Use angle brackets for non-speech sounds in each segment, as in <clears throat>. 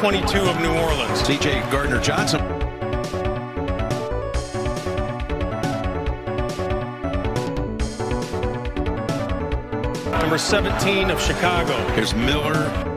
22 of New Orleans. CJ Gardner Johnson. Number 17 of Chicago. Here's Miller.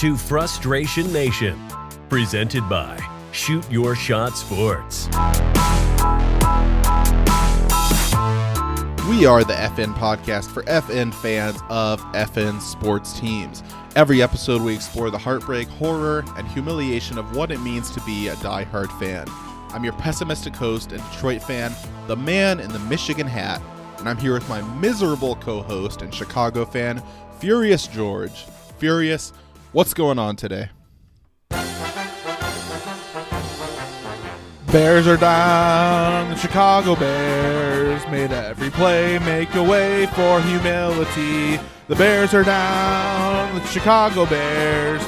To Frustration Nation, presented by Shoot Your Shot Sports. We are the FN podcast for FN fans of FN sports teams. Every episode, we explore the heartbreak, horror, and humiliation of what it means to be a diehard fan. I'm your pessimistic host and Detroit fan, the man in the Michigan hat, and I'm here with my miserable co host and Chicago fan, Furious George. Furious, what's going on today? Bears are down. The Chicago Bears made every play make a way for humility. The Bears are down. The Chicago Bears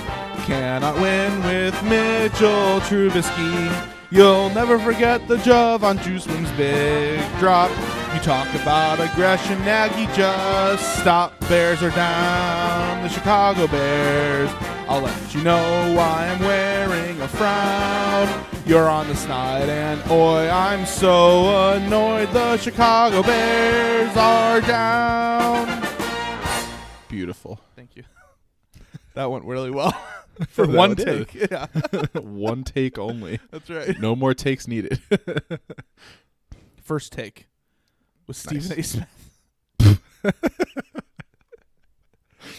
cannot win with Mitchell Trubisky. You'll never forget the Jovan Juiceman's big drop. You talk about aggression, Nagy, just stop. Bears are down. The Chicago Bears. I'll let you know why I'm wearing a frown. You're on the snide, and oi, I'm so annoyed. The Chicago Bears are down. Beautiful. Thank you. <laughs> That went really well <laughs> for That one did. take. <laughs> Yeah, One take only. that's right. No more takes needed. First take with Stephen Nice. A. Smith. <laughs>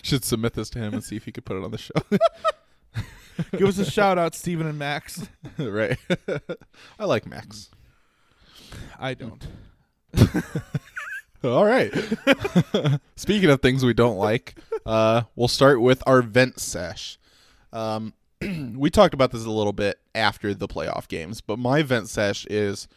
Should submit this to him and see if he could put it on the show. <laughs> Give us a <laughs> shout out, Stephen and Max. right. I like Max. I don't. All right. Speaking of things we don't like, uh, we'll start with our vent sesh. Um, <clears throat> we talked about this a little bit after the playoff games, but my vent sesh is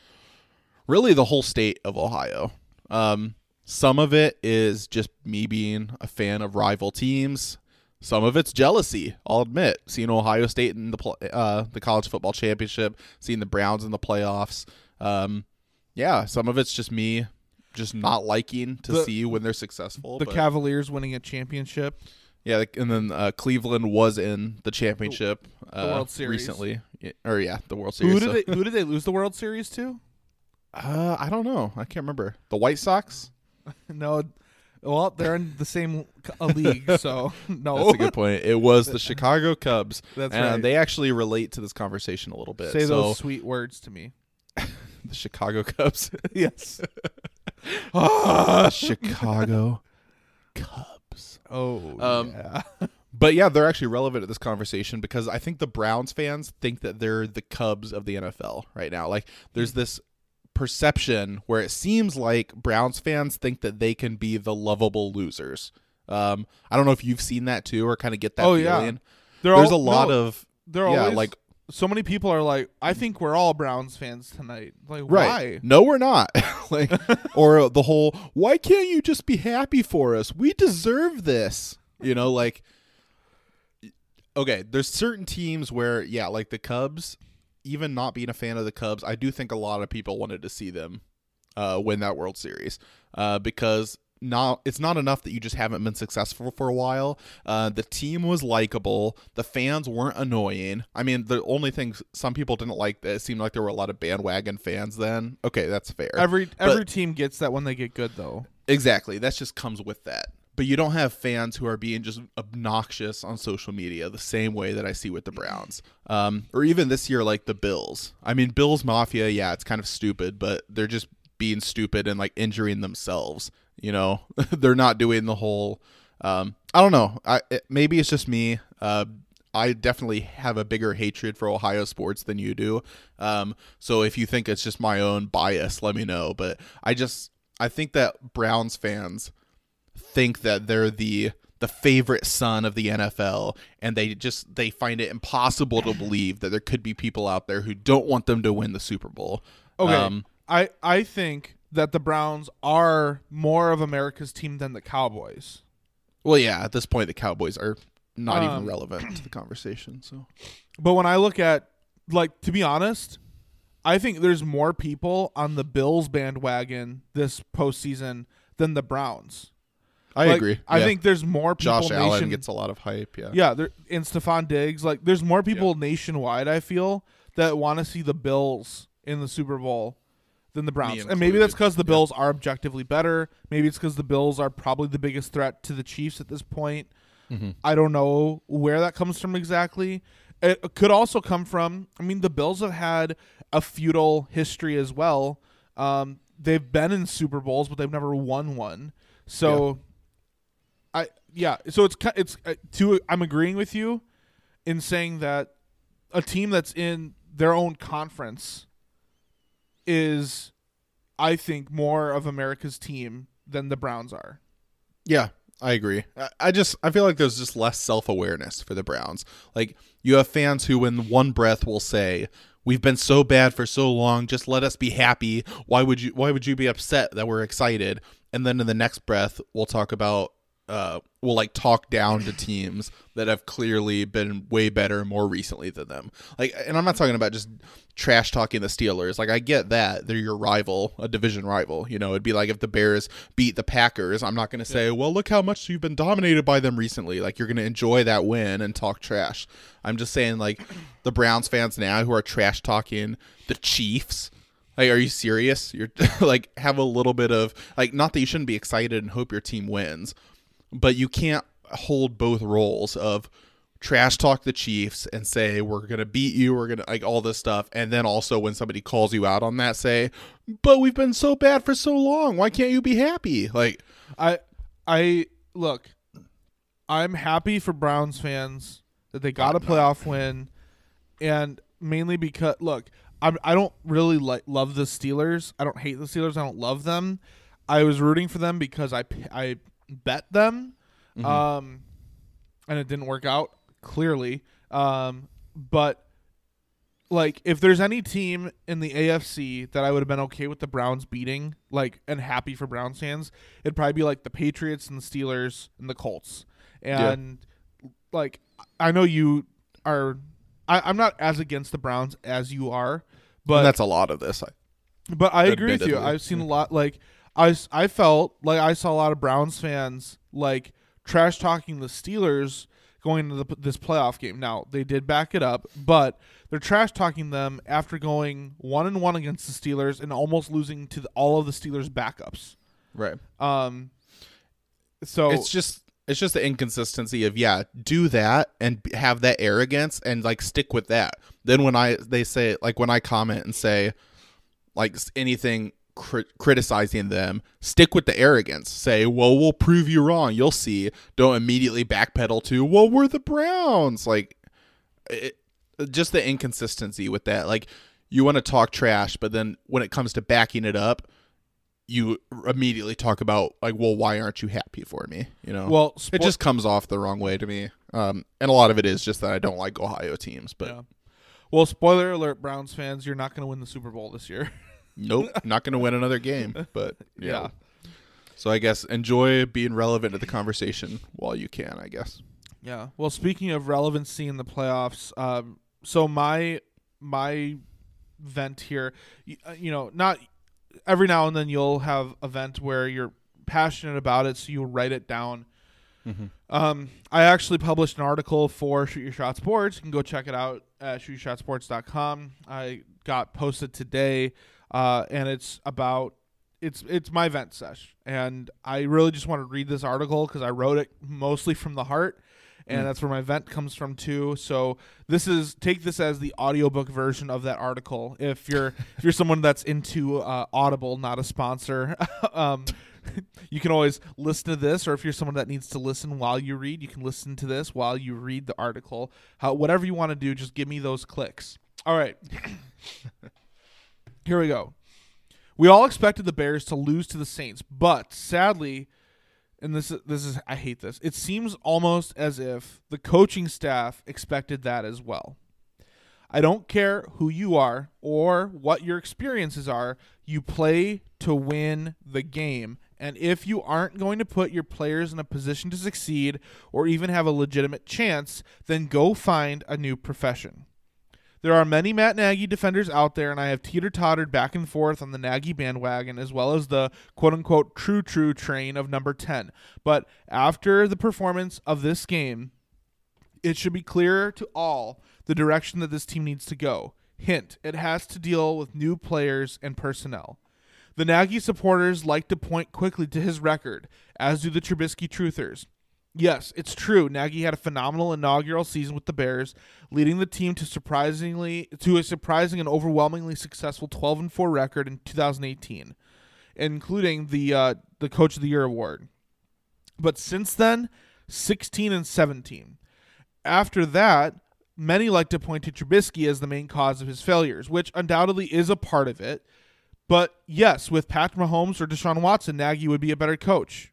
really the whole state of Ohio. Um, some of it is just me being a fan of rival teams. Some of it's jealousy. I'll admit, seeing Ohio State in the uh, the college football championship, seeing the Browns in the playoffs. Um, yeah, some of it's just me just not liking to The- see when they're successful. The but- Cavaliers winning a championship. yeah, and then uh, Cleveland was in the championship uh, World Series. recently, or yeah, the World Series. Who so- they? Who did they lose the World Series to? Uh, I don't know. I can't remember. The White Sox. <laughs> No. Well, they're in the same league, so <laughs> no. That's a good point. It was the <laughs> Chicago Cubs. That's and right. They actually relate to this conversation a little bit. Say so those sweet words to me. the Chicago Cubs. Yes. Chicago Cubs. Oh, Um, yeah. But yeah, they're actually relevant to this conversation because I think the Browns fans think that they're the Cubs of the NFL right now. Like there's Hmm. this perception where it seems like Browns fans think that they can be the lovable losers. Um, I don't know if you've seen that too or kind of get that Oh, yeah. feeling. They're There's al- a lot no, of They're yeah, always like so many people are like, I think we're all Browns fans tonight. Like, Right. why? No, we're not. <laughs> like, or the whole, why can't you just be happy for us? We deserve this. You know, like, okay, there's certain teams where, yeah, like the Cubs, even not being a fan of the Cubs, I do think a lot of people wanted to see them uh, win that World Series uh, because not it's not enough that you just haven't been successful for a while. Uh, the team was likable. The fans weren't annoying. I mean, the only thing some people didn't like that it seemed like there were a lot of bandwagon fans. Then okay, that's fair. Every But- every team gets that when they get good though. Exactly. That just comes with that. But you don't have fans who are being just obnoxious on social media the same way that I see with the Browns. Um, or even this year, like the Bills. I mean, Bills Mafia, yeah, it's kind of stupid, but they're just being stupid and like injuring themselves. You know, <laughs> they're not doing the whole. Um, I don't know. I it, maybe it's just me. Uh, I definitely have a bigger hatred for Ohio sports than you do. Um, so if you think it's just my own bias, let me know. But I just I think that Browns fans think that they're the the favorite son of the NFL and they just they find it impossible to believe that there could be people out there who don't want them to win the Super Bowl. Okay. Um, I I think that the Browns are more of America's team than the Cowboys. well, yeah, at this point the Cowboys are not Um, even relevant to the conversation. So <clears throat> But when I look at like to be honest, I think there's more people on the Bills bandwagon this postseason than the Browns. I Like, agree. I Yeah. think there's more people Josh Allen gets a lot of hype. Yeah. Yeah, there, and Stefon Diggs. Like, there's more people nationwide. I feel that want to see the Bills in the Super Bowl than the Browns, and maybe that's because the Bills are objectively better. Maybe it's because the Bills are probably the biggest threat to the Chiefs at this point. Mm-hmm. I don't know where that comes from exactly. It could also come from. I mean, the Bills have had a feudal history as well. Um, they've been in Super Bowls, but they've never won one. So, I yeah. So it's it's uh, to I'm agreeing with you in saying that a team that's in their own conference is, I think, more of America's team than the Browns are. Yeah, I agree. I, I just I feel like there's just less self awareness for the Browns. Like you have fans who, in one breath, will say, "We've been so bad for so long. Just let us be happy. Why would you? Why would you be upset that we're excited?" And then in the next breath, we'll talk about. Uh, will like talk down to teams that have clearly been way better more recently than them. Like, and I'm not talking about just trash talking the Steelers. Like, I get that they're your rival, a division rival. You know, it'd be like if the Bears beat the Packers. I'm not going to say, well, look how much you've been dominated by them recently. Like, you're going to enjoy that win and talk trash. I'm just saying, like, <clears throat> the Browns fans now who are trash talking the Chiefs. Like, are you serious? You're <laughs> like, have a little bit of, like, not that you shouldn't be excited and hope your team wins, but you can't hold both roles of trash talk the Chiefs and say we're gonna beat you, we're gonna like all this stuff, and then also when somebody calls you out on that, say, "But we've been so bad for so long. Why can't you be happy?" Like, I I look, I'm happy for Browns fans that they got a playoff win, and mainly because look, I'm I don't really like love the Steelers. I don't hate the Steelers. I don't love them. I was rooting for them because I I bet them, um, and it didn't work out clearly. Um, but like if there's any team in the AFC that I would have been okay with the Browns beating, like and happy for Browns fans, it'd probably be like the Patriots and the Steelers and the Colts. And like I know you are I, I'm not as against the Browns as you are, but that's a lot of this. I, but I agree with you. I've seen a lot. Like I, I felt like I saw a lot of Browns fans like trash talking the Steelers going into the, this playoff game. Now they did back it up, but they're trash talking them after going one and one against the Steelers and almost losing to the, all of the Steelers' backups. right. Um, so It's just it's just the inconsistency of yeah, do that and have that arrogance and like stick with that. Then when I they say like when I comment and say like anything cri- criticizing them, stick with the arrogance. Say, "Well, we'll prove you wrong. You'll see." Don't immediately backpedal to, "Well, we're the Browns." Like it, just the inconsistency with that. Like you want to talk trash, but then when it comes to backing it up, you immediately talk about like, well, why aren't you happy for me? You know, well, it just comes off the wrong way to me. Um, and a lot of it is just that I don't like Ohio teams. But Yeah. well, spoiler alert, Browns fans, you're not going to win the Super Bowl this year. <laughs> nope, not going to win another game. But yeah. Yeah. So I guess enjoy being relevant to the conversation while you can. I guess. Yeah. Well, speaking of relevancy in the playoffs, um, so my my vent here, you, uh, you know, not every now and then you'll have a vent where you're passionate about it, so you write it down. Um, I actually published an article for Shoot Your Shot Sports. You can go check it out at shootyourshotsports.com. I got posted today, uh, and it's about it's it's my vent sesh, and I really just want to read this article because I wrote it mostly from the heart, and that's where my vent comes from too. So this is take this as the audiobook version of that article. If you're if you're someone that's into uh, Audible, not a sponsor, <laughs> um, you can always listen to this, or if you're someone that needs to listen while you read, you can listen to this while you read the article. How whatever you want to do, just give me those clicks. All right. <laughs> Here we go. We all expected the Bears to lose to the Saints, but sadly, and this is this is I hate this. It seems almost as if the coaching staff expected that as well. I don't care who you are or what your experiences are, you play to win the game. And if you aren't going to put your players in a position to succeed or even have a legitimate chance, then go find a new profession. There are many Matt Nagy defenders out there, and I have teeter tottered back and forth on the Nagy bandwagon as well as the quote unquote true true train of number 10. But after the performance of this game, it should be clear to all the direction that this team needs to go. Hint, it has to deal with new players and personnel. The Nagy supporters like to point quickly to his record, as do the Trubisky truthers. Yes, it's true. Nagy had a phenomenal inaugural season with the Bears, leading the team to surprisingly to a surprising and overwhelmingly successful 12 and 4 record in 2018, including the uh, the Coach of the Year award. But since then, 16 and 17. After that, many like to point to Trubisky as the main cause of his failures, which undoubtedly is a part of it. But yes, with Patrick Mahomes or Deshaun Watson, Nagy would be a better coach.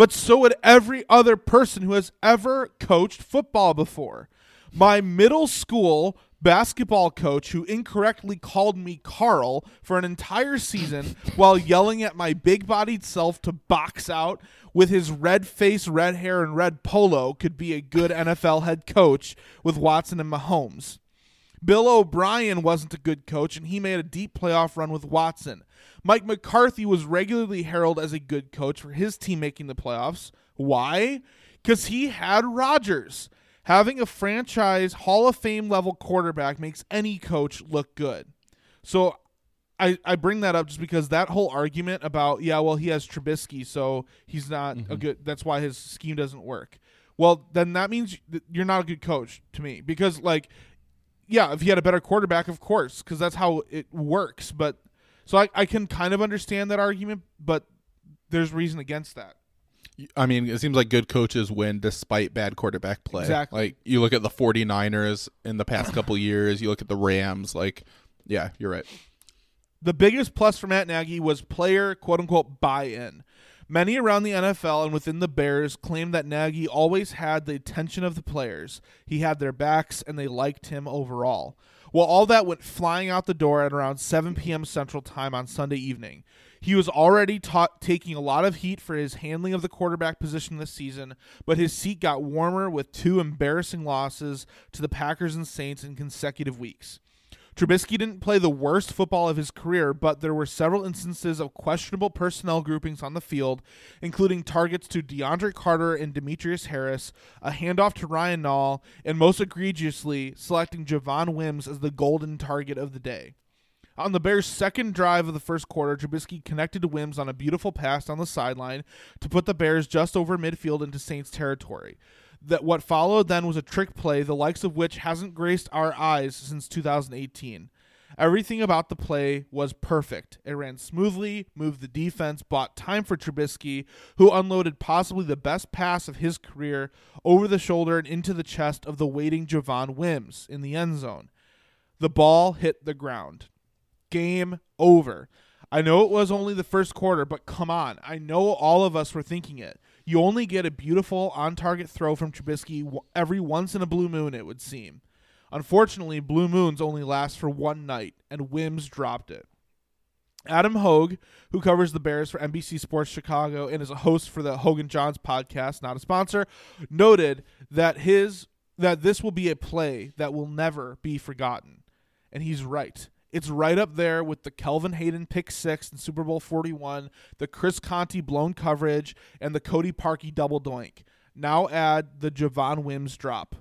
But so would every other person who has ever coached football before. My middle school basketball coach, who incorrectly called me Carl for an entire season <laughs> while yelling at my big bodied self to box out with his red face, red hair, and red polo, could be a good NFL head coach with Watson and Mahomes. Bill O'Brien wasn't a good coach, and he made a deep playoff run with Watson. Mike McCarthy was regularly heralded as a good coach for his team making the playoffs. Why? Because he had Rodgers. Having a franchise Hall of Fame level quarterback makes any coach look good. So I, I bring that up just because that whole argument about, yeah, well, he has Trubisky, so he's not a mm-hmm. good, that's why his scheme doesn't work. Well, then that means you're not a good coach to me because, like, yeah, if he had a better quarterback, of course, because that's how it works. But so I, I can kind of understand that argument, but there's reason against that. I mean, it seems like good coaches win despite bad quarterback play. Exactly. Like you look at the 49ers in the past couple <laughs> years, you look at the Rams, like yeah, you're right. The biggest plus for Matt Nagy was player quote unquote buy in. Many around the NFL and within the Bears claimed that Nagy always had the attention of the players. He had their backs and they liked him overall. Well, all that went flying out the door at around 7 p.m. Central Time on Sunday evening. He was already ta- taking a lot of heat for his handling of the quarterback position this season, but his seat got warmer with two embarrassing losses to the Packers and Saints in consecutive weeks. Trubisky didn't play the worst football of his career, but there were several instances of questionable personnel groupings on the field, including targets to DeAndre Carter and Demetrius Harris, a handoff to Ryan Nall, and most egregiously, selecting Javon Wims as the golden target of the day. On the Bears' second drive of the first quarter, Trubisky connected to Wims on a beautiful pass down the sideline to put the Bears just over midfield into Saints territory. That what followed then was a trick play, the likes of which hasn't graced our eyes since 2018. Everything about the play was perfect. It ran smoothly, moved the defense, bought time for Trubisky, who unloaded possibly the best pass of his career over the shoulder and into the chest of the waiting Javon Wims in the end zone. The ball hit the ground. Game over. I know it was only the first quarter, but come on. I know all of us were thinking it. You only get a beautiful on target throw from Trubisky every once in a blue moon, it would seem. Unfortunately, blue moons only last for one night, and Wims dropped it. Adam Hoge, who covers the Bears for NBC Sports Chicago and is a host for the Hoge and Jahns podcast, not a sponsor, noted that his that this will be a play that will never be forgotten. And he's right. It's right up there with the Kelvin Hayden pick six in Super Bowl 41, the Chris Conte blown coverage, and the Cody Parkey double doink. Now add the Javon Wims drop.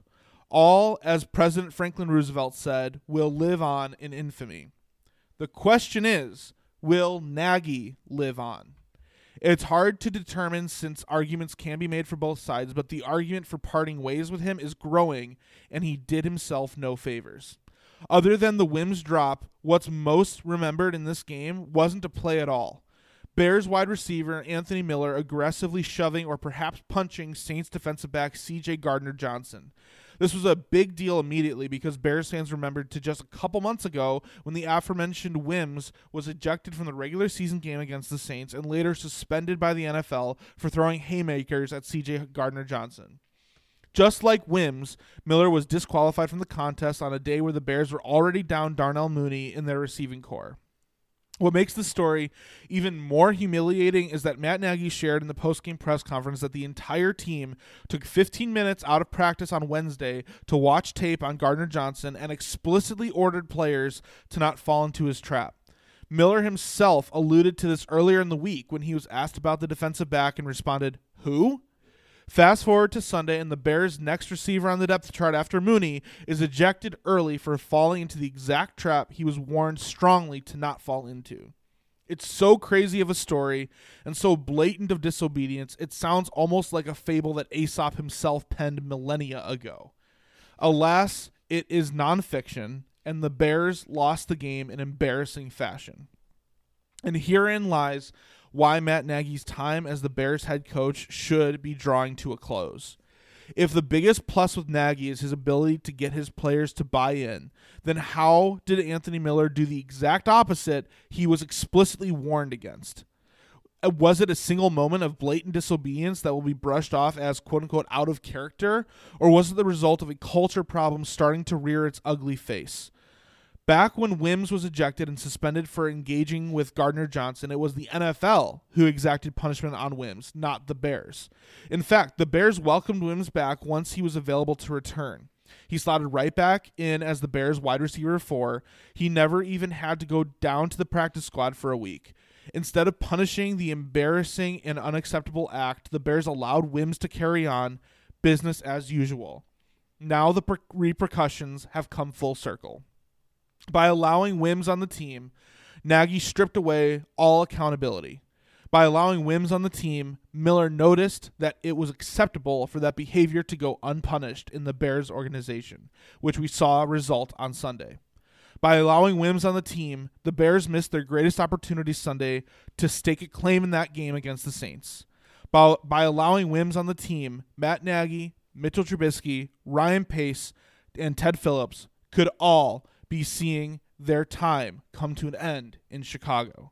All, as President Franklin Roosevelt said, will live on in infamy. The question is, will Nagy live on? It's hard to determine since arguments can be made for both sides, but the argument for parting ways with him is growing, and he did himself no favors. Other than the Wims drop, what's most remembered in this game wasn't a play at all. Bears wide receiver Anthony Miller aggressively shoving or perhaps punching Saints defensive back CJ Gardner Johnson. This was a big deal immediately because Bears fans remembered to just a couple months ago when the aforementioned Wims was ejected from the regular season game against the Saints and later suspended by the NFL for throwing haymakers at CJ Gardner Johnson. Just like Wims, Miller was disqualified from the contest on a day where the Bears were already down Darnell Mooney in their receiving corps. What makes the story even more humiliating is that Matt Nagy shared in the postgame press conference that the entire team took 15 minutes out of practice on Wednesday to watch tape on Gardner Johnson and explicitly ordered players to not fall into his trap. Miller himself alluded to this earlier in the week when he was asked about the defensive back and responded, Who? Fast forward to Sunday, and the Bears' next receiver on the depth chart after Mooney is ejected early for falling into the exact trap he was warned strongly to not fall into. It's so crazy of a story and so blatant of disobedience, it sounds almost like a fable that Aesop himself penned millennia ago. Alas, it is nonfiction, and the Bears lost the game in embarrassing fashion. And herein lies why Matt Nagy's time as the Bears head coach should be drawing to a close. If the biggest plus with Nagy is his ability to get his players to buy in, then how did Anthony Miller do the exact opposite he was explicitly warned against? Uh, Was it a single moment of blatant disobedience that will be brushed off as quote unquote out of character? Or was it the result of a culture problem starting to rear its ugly face? Back when Wims was ejected and suspended for engaging with Gardner Johnson, it was the NFL who exacted punishment on Wims, not the Bears. In fact, the Bears welcomed Wims back once he was available to return. He slotted right back in as the Bears wide receiver four. He never even had to go down to the practice squad for a week. Instead of punishing the embarrassing and unacceptable act, the Bears allowed Wims to carry on business as usual. Now the per- repercussions have come full circle. By allowing Wims on the team, Nagy stripped away all accountability. By allowing Wims on the team, Miller noticed that it was acceptable for that behavior to go unpunished in the Bears organization, which we saw result on Sunday. By allowing Wims on the team, the Bears missed their greatest opportunity Sunday to stake a claim in that game against the Saints. By, by allowing Wims on the team, Matt Nagy, Mitchell Trubisky, Ryan Pace, and Ted Phillips could all be seeing their time come to an end in Chicago.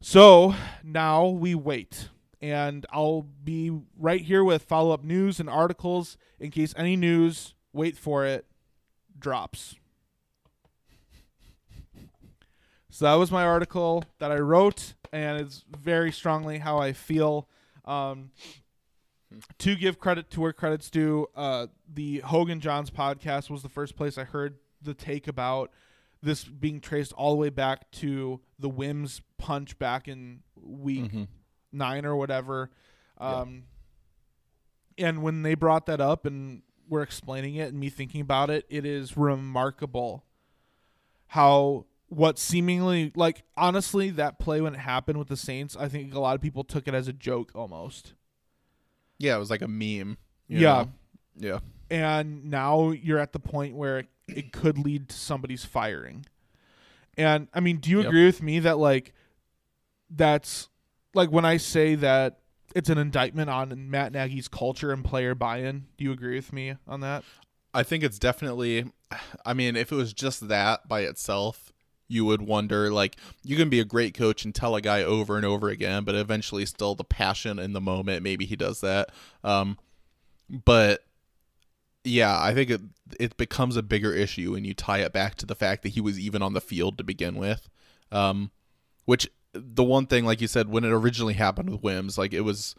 So now we wait. And I'll be right here with follow up news and articles in case any news, wait for it, drops. So that was my article that I wrote, and it's very strongly how I feel. Um, to give credit to where credit's due, uh, the Hoge and Jahns podcast was the first place I heard the take about this being traced all the way back to the Wims punch back in week Mhm. nine or whatever. Um, And when they brought that up and were explaining it and me thinking about it, it is remarkable how what seemingly like honestly that play when it happened with the Saints, I think a lot of people took it as a joke almost. Yeah, it was like a meme. Yeah. know? Yeah. and now you're at the point where it, it could lead to somebody's firing. And I mean, do you Yep. agree with me that like that's like when I say that it's an indictment on Matt Nagy's culture and player buy-in? Do you agree with me on that? I think it's definitely I mean, if it was just that by itself, you would wonder like you can be a great coach and tell a guy over and over again, but eventually still the passion in the moment, maybe he does that. Um but yeah, I think it it becomes a bigger issue when you tie it back to the fact that he was even on the field to begin with. Um which the one thing like you said when it originally happened with Wims, like it was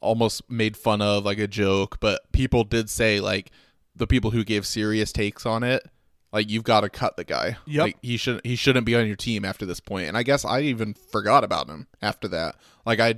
almost made fun of like a joke, but people did say like the people who gave serious takes on it Like you've got to cut the guy. Yep. Like he should he shouldn't be on your team after this point. And I guess I even forgot about him after that. Like I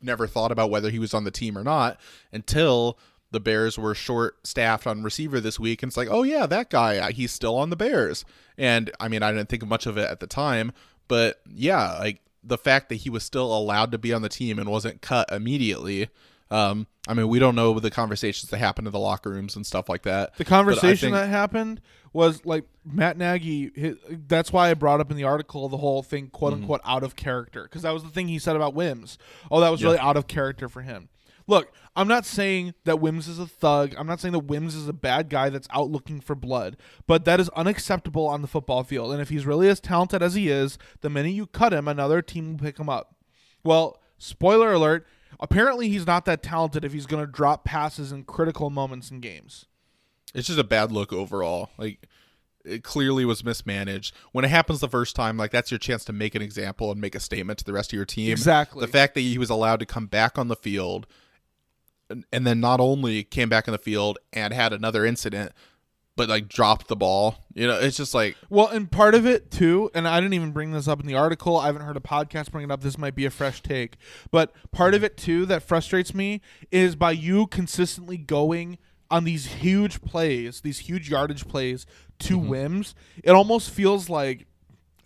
never thought about whether he was on the team or not until the Bears were short staffed on receiver this week and it's like, "Oh yeah, that guy, uh, he's still on the Bears." And I mean, I didn't think much of it at the time, but yeah, like the fact that he was still allowed to be on the team and wasn't cut immediately um, I mean, we don't know the conversations that happened in the locker rooms and stuff like that. The conversation think- that happened was like Matt Nagy. hi that's why I brought up in the article the whole thing, quote Mm-hmm. unquote, out of character, because that was the thing he said about Wims. Oh, that was really out of character for him. Look, I'm not saying that Wims is a thug. I'm not saying that Wims is a bad guy that's out looking for blood, but that is unacceptable on the football field. And if he's really as talented as he is, the minute you cut him, another team will pick him up. Well, spoiler alert. Apparently, he's not that talented if he's going to drop passes in critical moments in games. it's just a bad look overall. Like it clearly was mismanaged. When it happens the first time, like that's your chance to make an example and make a statement to the rest of your team. Exactly. The fact that he was allowed to come back on the field and, then not only came back in the field and had another incident, but like dropped the ball. You know, it's just like Well, and part of it too, and I didn't even bring this up in the article. I haven't heard a podcast bring it up. This might be a fresh take, but part of it too that frustrates me is by you consistently going on these huge plays, these huge yardage plays to mm-hmm. Wims. It almost feels like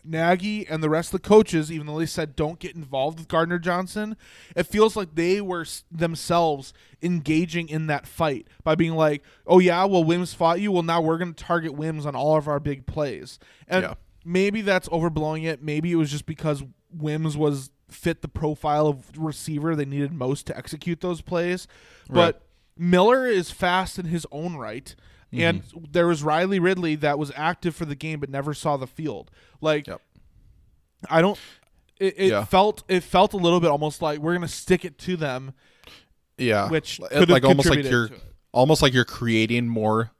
Nagy and the rest of the coaches, even though they said don't get involved with Gardner Johnson, it feels like they were themselves engaging in that fight by being like, "Oh yeah, well Wims fought you. Well now we're going to target Wims on all of our big plays." And Yeah. maybe that's overblowing it. Maybe it was just because Wims was fit the profile of receiver they needed most to execute those plays. But Miller is fast in his own right. And mm-hmm. there was Riley Ridley that was active for the game but never saw the field. Like Yep. I don't it, it Yeah. felt it felt a little bit almost like we're gonna stick it to them. yeah, Which Li- could have like almost like you're almost like you're creating more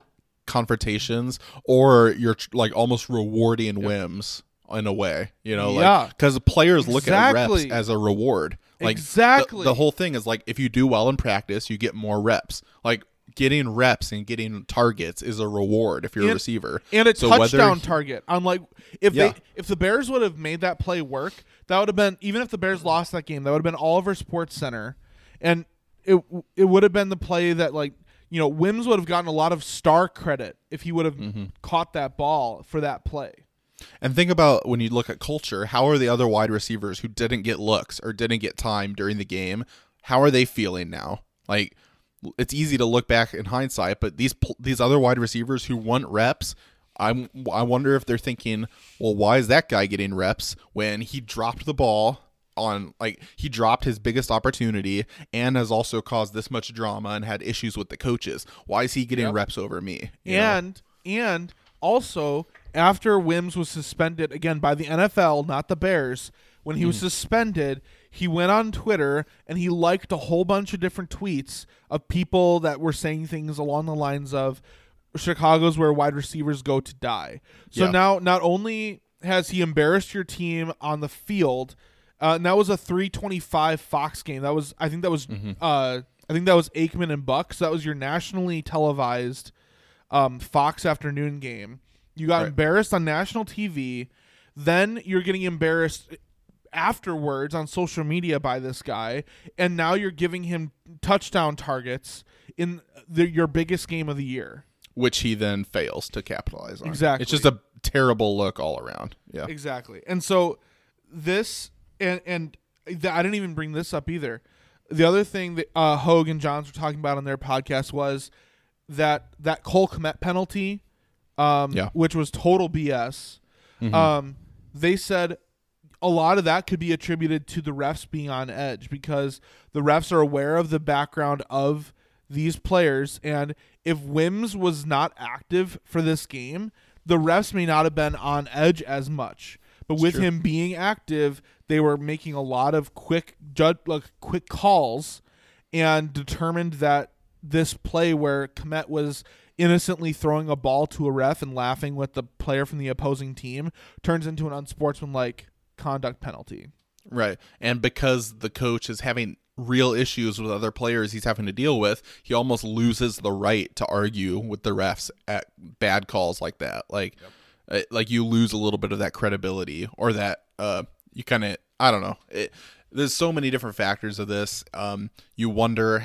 confrontations or you're tr- like almost rewarding Wims in a way, you know, Yeah. like because players look at reps as a reward. Like the- Exactly. the, whole thing is like if you do well in practice, you get more reps. Like getting reps and getting targets is a reward if you're a receiver and a So touchdown target. I'm like, if Yeah. they if the Bears would have made that play work, that would have been even if the Bears lost that game, that would have been all over Sports Center, and it it would have been the play that like you know Wims would have gotten a lot of star credit if he would have Mm-hmm. caught that ball for that play. And think about when you look at culture, how are the other wide receivers who didn't get looks or didn't get time during the game, how are they feeling now? Like it's easy to look back in hindsight, but these these other wide receivers who want reps, I'm I wonder if they're thinking, well, why is that guy getting reps when he dropped the ball on like he dropped his biggest opportunity and has also caused this much drama and had issues with the coaches. Why is he getting reps over me? You know? And and also after Wims was suspended again by the NFL, not the Bears, when he was Mm. suspended, he went on Twitter and he liked a whole bunch of different tweets of people that were saying things along the lines of Chicago's where wide receivers go to die. So Yeah. now not only has he embarrassed your team on the field, uh, and that was a 325 Fox game. That was I think that was Mm-hmm. uh, I think that was Aikman and Bucks. So that was your nationally televised um, Fox afternoon game. You got Right. embarrassed on national TV. Then you're getting embarrassed afterwards on social media by this guy, and now you're giving him touchdown targets in the, your biggest game of the year. which he then fails to capitalize on. Exactly. It's just a terrible look all around. Yeah. Exactly. And so this and and I didn't even bring this up either. The other thing that uh, Hoge and Jahns were talking about on their podcast was that that Cole Kmet penalty, um, Yeah. which was total BS. Um, they said a lot of that could be attributed to the refs being on edge because the refs are aware of the background of these players and if Wims was not active for this game, the refs may not have been on edge as much. But with true. him being active, they were making a lot of quick judge like quick calls and determined that this play where Kmet was innocently throwing a ball to a ref and laughing with the player from the opposing team turns into an unsportsmanlike conduct penalty. Right. And because the coach is having real issues with other players he's having to deal with, he almost loses the right to argue with the refs at bad calls like that. Like, uh, like you lose a little bit of that credibility or that uh, you kind of I don't know. It, there's so many different factors of this. Um, you wonder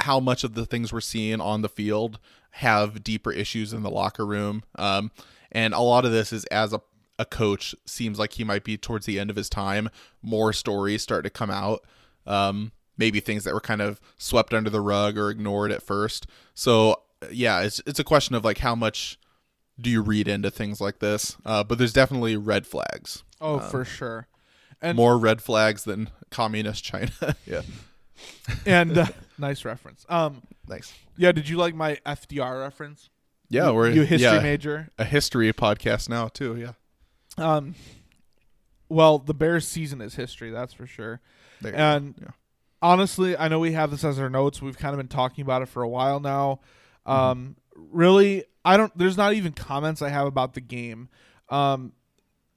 how much of the things we're seeing on the field have deeper issues in the locker room. Um, and a lot of this is as a a coach seems like he might be towards the end of his time. More stories start to come out. Um, maybe things that were kind of swept under the rug or ignored at first. So yeah, it's it's a question of like how much do you read into things like this? Uh, but there's definitely red flags. Oh, for sure. And More red flags than <laughs> communist China. <laughs> yeah, and uh, <laughs> nice reference. Um, nice. yeah. Did you like my FDR reference? Yeah, we're you a history yeah, major. a history podcast now too. Yeah, Um, well, the Bears season is history, that's for sure. And. Yeah. honestly, I know we have this as our notes. We've kind of been talking about it for a while now. Mm-hmm. Um, really, I don't. There's not even comments I have about the game. Um,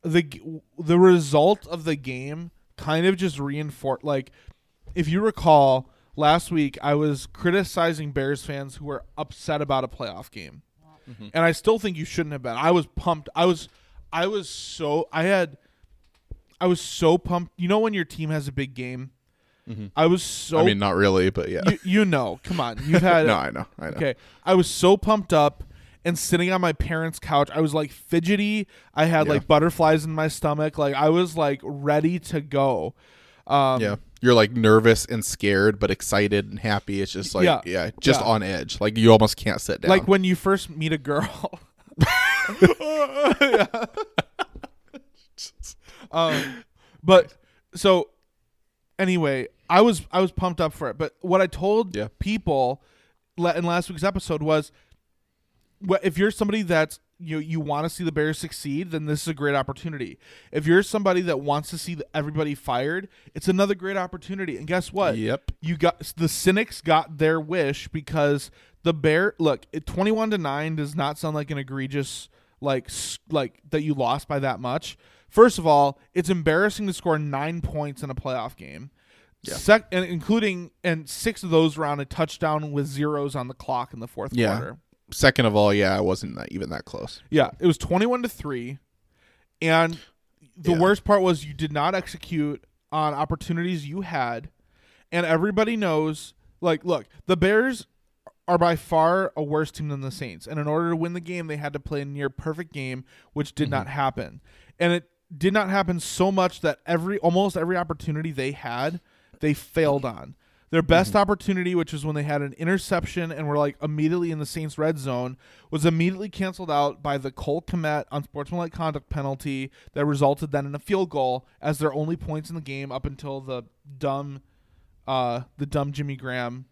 the the result of the game kind of just reinforced. Like, if you recall, last week I was criticizing Bears fans who were upset about a playoff game, and I still think you shouldn't have been. I was pumped. I was, I was so. I had. I was so pumped. You know when your team has a big game. I was so. I mean, not really, but yeah. you, you know, come on, you've had <laughs> no, I know. I know. Okay, I was so pumped up and sitting on my parents' couch. I was like fidgety. I had Yeah. like butterflies in my stomach. Like I was like ready to go. Um, Yeah. You're like nervous and scared, but excited and happy. It's just like, Yeah. yeah, just Yeah. on edge. Like you almost can't sit down. Like when you first meet a girl. <laughs> <laughs> <laughs> um, but so anyway, I was I was pumped up for it. But what I told Yeah. people in last week's episode was, if you're somebody that's you you want to see the Bears succeed, then this is a great opportunity. If you're somebody that wants to see everybody fired, it's another great opportunity. And guess what? Yep. You got the cynics got their wish because the bear look 21 to 9 does not sound like an egregious like like that you lost by that much. First of all, it's embarrassing to score 9 points in a playoff game. Sec- and including and six of those were on a touchdown with zeros on the clock in the fourth Yeah. quarter. Second of all, yeah, I wasn't that, even that close. Yeah, it was 21 to 3. And the Yeah. worst part was you did not execute on opportunities you had. And everybody knows like look, the Bears are by far a worse team than the Saints. And in order to win the game, they had to play a near perfect game, which did not happen. And it did not happen so much that every almost every opportunity they had, they failed on. Their best opportunity, which was when they had an interception and were like immediately in the Saints red zone, was immediately canceled out by the Cole Kmet unsportsmanlike conduct penalty that resulted then in a field goal as their only points in the game up until the dumb uh the dumb Jimmy Graham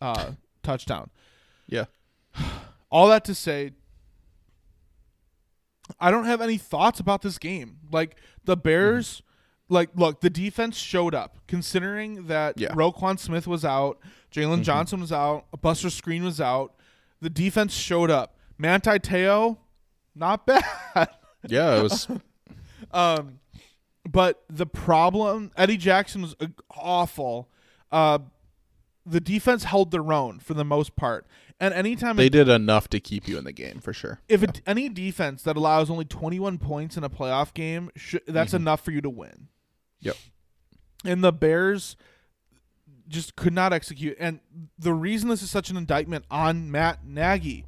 uh touchdown. Yeah. <sighs> All that to say, I don't have any thoughts about this game. Like the Bears, like look, the defense showed up. Considering that Yeah. Roquan Smith was out, Jaylon Johnson was out, Buster Skrine was out, the defense showed up. Manti Te'o, not <laughs> bad. Yeah, it was. <laughs> Um, but the problem, Eddie Jackson was uh, awful. Uh, the defense held their own for the most part, and anytime they it, did enough to keep you in the game for sure. if it, any defense that allows only 21 points in a playoff game, sh- that's Mm-hmm. enough for you to win. Yep. And the Bears just could not execute. And the reason this is such an indictment on Matt Nagy,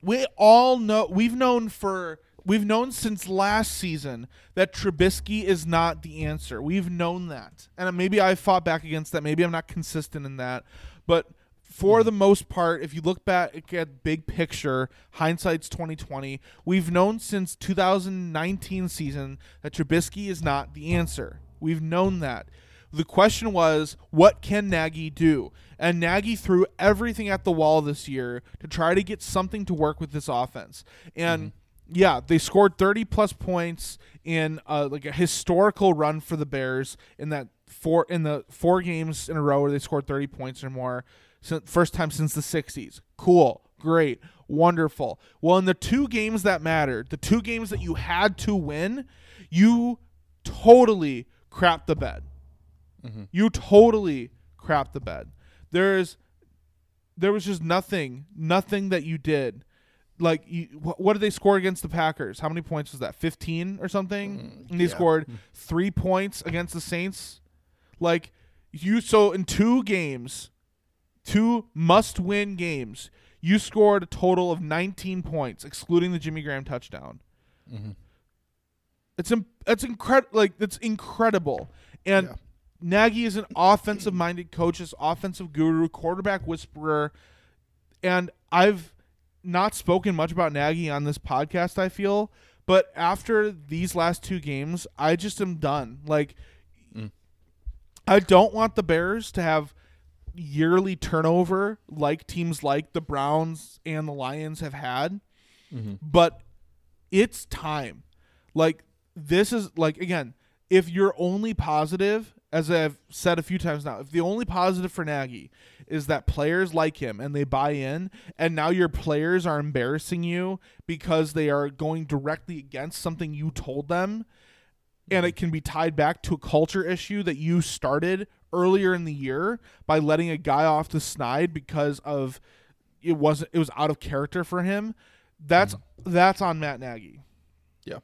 we all know we've known for we've known since last season that Trubisky is not the answer. We've known that. And maybe I fought back against that. Maybe I'm not consistent in that. But for the most part, if you look back at big picture, hindsight's 2020. We've known since 2019 season that Trubisky is not the answer. We've known that. The question was, what can Nagy do? And Nagy threw everything at the wall this year to try to get something to work with this offense. And mm-hmm. Yeah, they scored 30 plus points in uh, like a historical run for the Bears in that four in the four games in a row where they scored 30 points or more. First time since the 60s. Cool, great, wonderful. Well, in the two games that mattered, the two games that you had to win, you totally crapped the bed. You totally crap the bed. There is, there was just nothing, nothing that you did. Like, you, wh- what did they score against the Packers? How many points was that? Fifteen or something? Mm, and they yeah. scored hmm. three points against the Saints. Like, you so in two games, two must-win games, you scored a total of 19 points, excluding the Jimmy Graham touchdown. Mm-hmm. It's Im- it's incredible. Like it's incredible. And Yeah. Nagy is an offensive-minded coach, is offensive guru, quarterback whisperer, and I've not spoken much about Nagy on this podcast. I feel, but after these last two games, I just am done. Like, mm. I don't want the Bears to have yearly turnover like teams like the Browns and the Lions have had. Mm-hmm. But it's time. Like this is like again, if you're only positive, as I've said a few times now, if the only positive for Nagy is that players like him and they buy in, and now your players are embarrassing you because they are going directly against something you told them, and it can be tied back to a culture issue that you started earlier in the year by letting a guy off the snide because of it wasn't it was out of character for him. That's mm-hmm. that's on Matt Nagy. Yeah.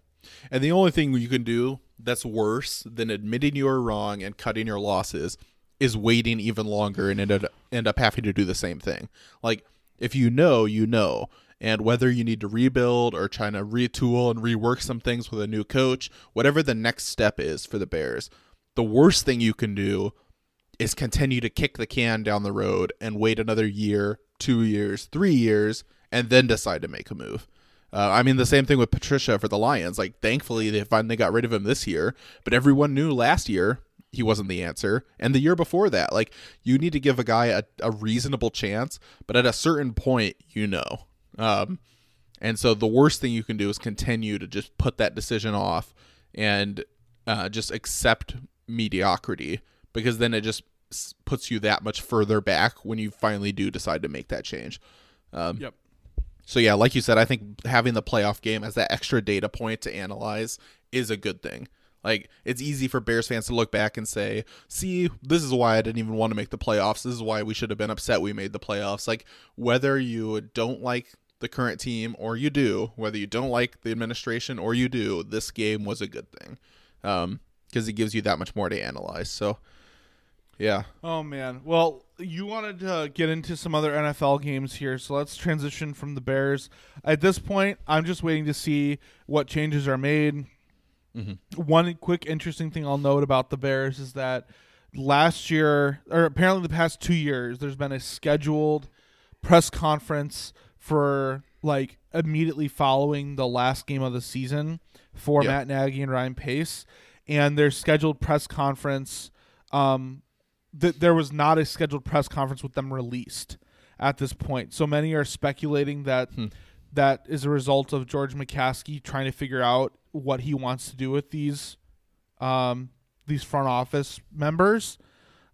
And the only thing you can do that's worse than admitting you were wrong and cutting your losses is waiting even longer and end up, end up having to do the same thing. Like, if you know, you know. And whether you need to rebuild or trying to retool and rework some things with a new coach, whatever the next step is for the Bears, the worst thing you can do is continue to kick the can down the road and wait another year, two years, three years, and then decide to make a move. Uh, I mean, the same thing with Patricia for the Lions. Like, thankfully, they finally got rid of him this year, but everyone knew last year he wasn't the answer. And the year before that, like, you need to give a guy a, a reasonable chance, but at a certain point, you know. Um, and so the worst thing you can do is continue to just put that decision off and uh, just accept mediocrity because then it just puts you that much further back when you finally do decide to make that change. Um, Yep. So yeah, like you said, I think having the playoff game as that extra data point to analyze is a good thing. Like it's easy for Bears fans to look back and say, "See, this is why I didn't even want to make the playoffs. This is why we should have been upset we made the playoffs." Like whether you don't like the current team or you do, whether you don't like the administration or you do, this game was a good thing. Um because it gives you that much more to analyze. So yeah. Oh man. Well, you wanted to get into some other NFL games here, so let's transition from the Bears. At this point, I'm just waiting to see what changes are made. One quick interesting thing I'll note about the Bears is that last year, or apparently the past two years, there's been a scheduled press conference for like immediately following the last game of the season for Yeah. Matt Nagy and Ryan Pace, and their scheduled press conference. Um, th- there was not a scheduled press conference with them released at this point. So many are speculating that that is a result of George McCaskey trying to figure out what he wants to do with these um, these front office members.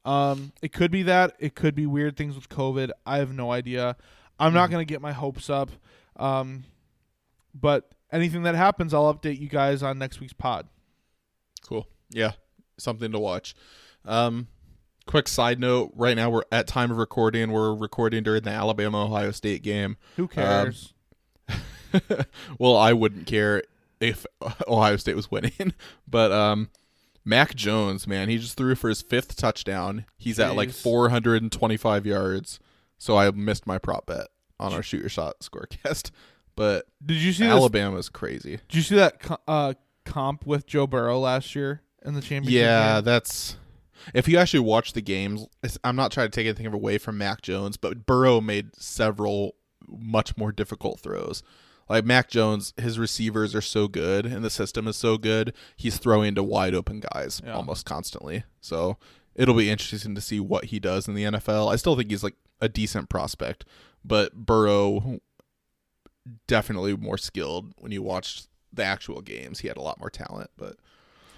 Um, it could be that. It could be weird things with COVID. I have no idea. I'm not going to get my hopes up. Um, but anything that happens, I'll update you guys on next week's pod. Cool. Yeah, something to watch. Um, quick side note: right now, we're at time of recording. We're recording during the Alabama Ohio State game. Who cares? <laughs> well, I wouldn't care if <laughs> Ohio State was winning, <laughs> but um, Mac Jones, man, he just threw for his fifth touchdown. He's at like 425 yards. So I missed my prop bet on our shoot your shot scorecast. But Did you see this? Alabama's crazy. Did you see that uh, comp with Joe Burrow last year in the championship? Yeah, game? that's if you actually watch the games. I'm not trying to take anything away from Mac Jones, but Burrow made several much more difficult throws. Like Mac Jones, his receivers are so good and the system is so good. He's throwing to wide open guys Yeah. almost constantly. So it'll be interesting to see what he does in the NFL. I still think he's like a decent prospect, but Burrow definitely more skilled when you watched the actual games. He had a lot more talent, but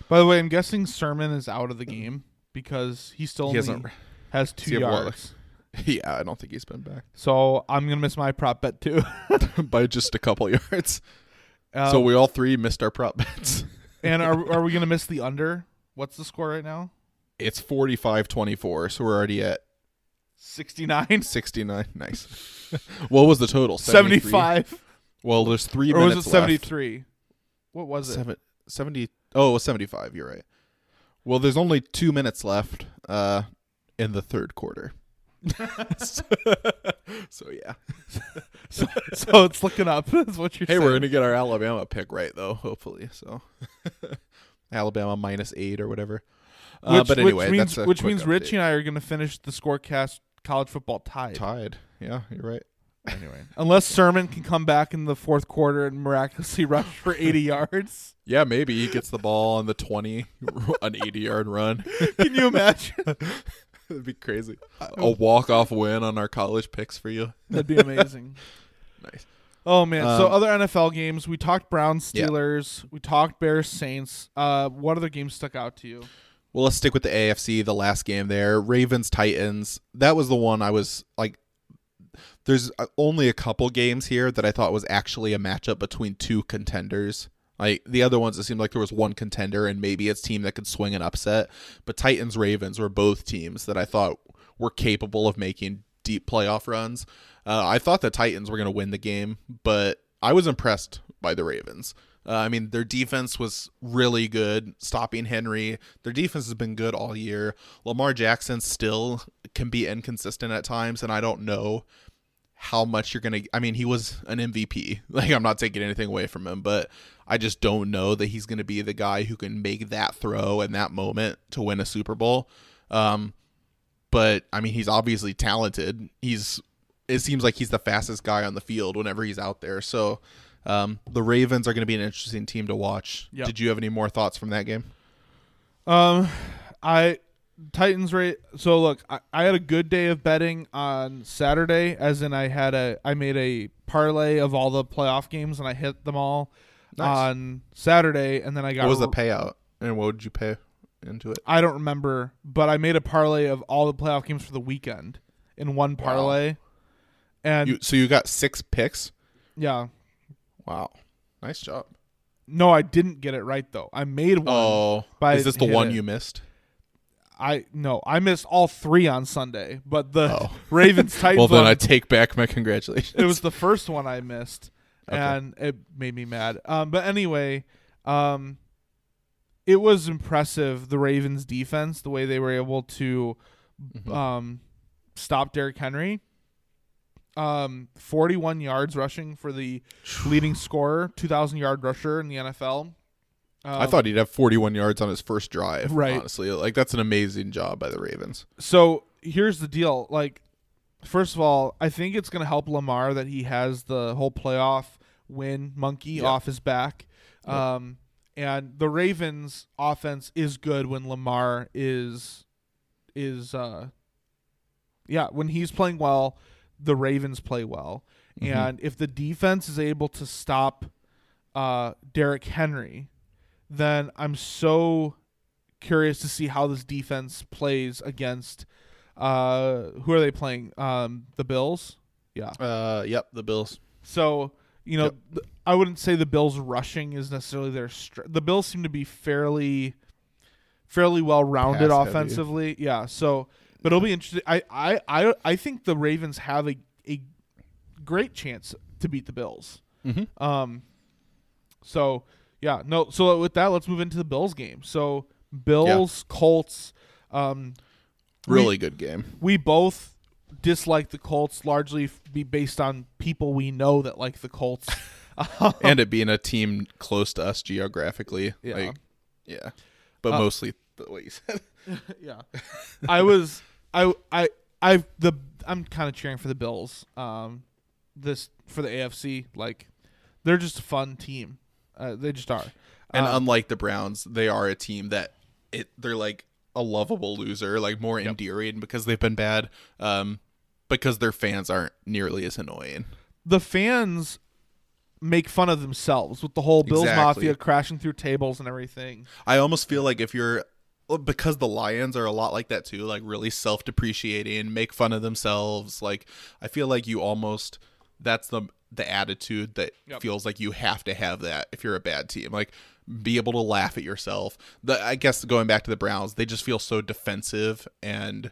By the way, I'm guessing Sermon is out of the game because he still he hasn't has two he have what, yards. <laughs> Yeah, I don't think he's been back So I'm gonna miss my prop bet too. <laughs> by just a couple yards. Um, so we all three missed our prop bets. <laughs> and are are we gonna miss the under? What's the score right now? It's 45-24, so we're already at 69 69. Nice. what was the total? 73? 75 Well, there's 3 or was minutes it left. 73 what was it Seven, 70 Oh, it was 75, you're right. Well, there's only 2 minutes left uh in the third quarter. so, <laughs> so, yeah. <laughs> so, so it's looking up <laughs> is what you're Hey, saying we're going to get our Alabama pick right though, hopefully. So Alabama minus 8 or whatever. Uh, which, but anyway, which means, which means. Richie and I are going to finish the scorecast college football tied. tied. Yeah, you're right. Anyway, <laughs> unless Sermon can come back in the fourth quarter and miraculously <laughs> rush for 80 <laughs> yards. Yeah, maybe he gets the ball on the 20, an 80 yard run. Can you imagine? That'd be crazy. A walk off win on our college picks for you. That'd be amazing. Nice. Oh man! so Um, other NFL games, we talked Browns, Yeah. Steelers, we talked Bears, Saints. Uh, what other games stuck out to you? Well, let's stick with the AFC, the last game there. Ravens, Titans. That was the one I was like, there's uh, only a couple games here that I thought was actually a matchup between two contenders. Like the other ones, it seemed like there was one contender and maybe it's team that could swing an upset. But Titans, Ravens were both teams that I thought were capable of making deep playoff runs. Uh, I thought the Titans were going to win the game, but I was impressed by the Ravens. Uh, I mean, their defense was really good, stopping Henry. Their defense has been good all year. Lamar Jackson still can be inconsistent at times, and I don't know how much you're gonna. I mean, he was an MVP. <laughs> Like, I'm not taking anything away from him, but I just don't know that he's gonna be the guy who can make that throw in that moment to win a Super Bowl. Um, but I mean, he's obviously talented. He's. It seems like he's the fastest guy on the field whenever he's out there. So, um, the Ravens are going to be an interesting team to watch. Yep. Did you have any more thoughts from that game? Um, I Titans rate. So look, I, I had a good day of betting on Saturday, as in I had a I made a parlay of all the playoff games and I hit them all Nice. on Saturday, and then I got What was the payout, and what did you pay into it? I don't remember, but I made a parlay of all the playoff games for the weekend in one parlay. And You, so you got six picks. yeah, Wow, nice job. no, I didn't get it right though. I made one. Oh, but I is this the one it. you missed? I no, I missed all three on Sunday, but the Oh. <laughs> Ravens <laughs> Titans. Well, then I take back my congratulations. it was the first one I missed, Okay. and it made me mad. Um, but anyway, um, it was impressive the Ravens defense, the way they were able to Mm-hmm. um stop Derrick Henry. Um, forty-one yards rushing for the leading scorer, two thousand yard rusher in the NFL. I Um, thought he'd have 41 yards on his first drive. Right. Honestly, like that's an amazing job by the Ravens. So here's the deal. Like, first of all, I think it's going to help Lamar that he has the whole playoff win monkey Yeah. off his back. Um, and the Ravens offense is good when Lamar is is uh yeah, when he's playing well, the Ravens play well. And if the defense is able to stop uh Derrick Henry, then I'm so curious to see how this defense plays against uh who are they playing? Um the Bills? Yeah. Uh, yep, the Bills. So, you know, Yep. th- I wouldn't say the Bills rushing is necessarily their str- the Bills seem to be fairly fairly well rounded Pass heavy. offensively. Yeah. So, but it'll be interesting. I I I I think the Ravens have a a great chance to beat the Bills. Mhm. Um so, yeah, no, so with that, let's move into the Bills game. So, Bills Colts um we- Really good game. we both dislike the Colts largely be based on people we know that like the Colts. <laughs> and it being a team close to us geographically. Yeah. Like, yeah. But Uh, mostly the way you said. <laughs> yeah, I was I I I the I'm kind of cheering for the Bills. Um, this for the AFC like they're just a fun team. Uh, they just are. And Um, unlike the Browns, they are a team that it they're like a lovable loser, like more endearing because they've been bad. Um, because their fans aren't nearly as annoying. the fans make fun of themselves with the whole Bills Exactly. Mafia crashing through tables and everything. I almost feel like if you're because the Lions are a lot like that too, like really self-depreciating, make fun of themselves. Like I feel like you almost that's the the attitude that Yep. feels like you have to have that if you're a bad team. Like be able to laugh at yourself. The I guess going back to the Browns, they just feel so defensive and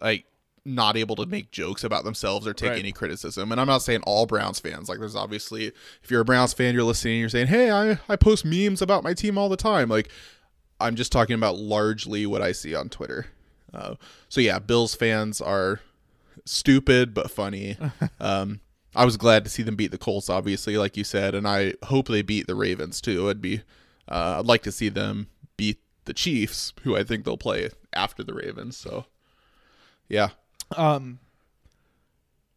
like not able to make jokes about themselves or take Right. any criticism. And I'm not saying all Browns fans. Like there's obviously if you're a Browns fan, you're listening, you're saying, "Hey, I I post memes about my team all the time." Like I'm just talking about largely what I see on Twitter. Uh, so yeah, Bills fans are stupid but funny. <laughs> um, I was glad to see them beat the Colts, obviously, like you said, and I hope they beat the Ravens too. I'd be, uh, I'd like to see them beat the Chiefs, who I think they'll play after the Ravens. So, yeah, Um,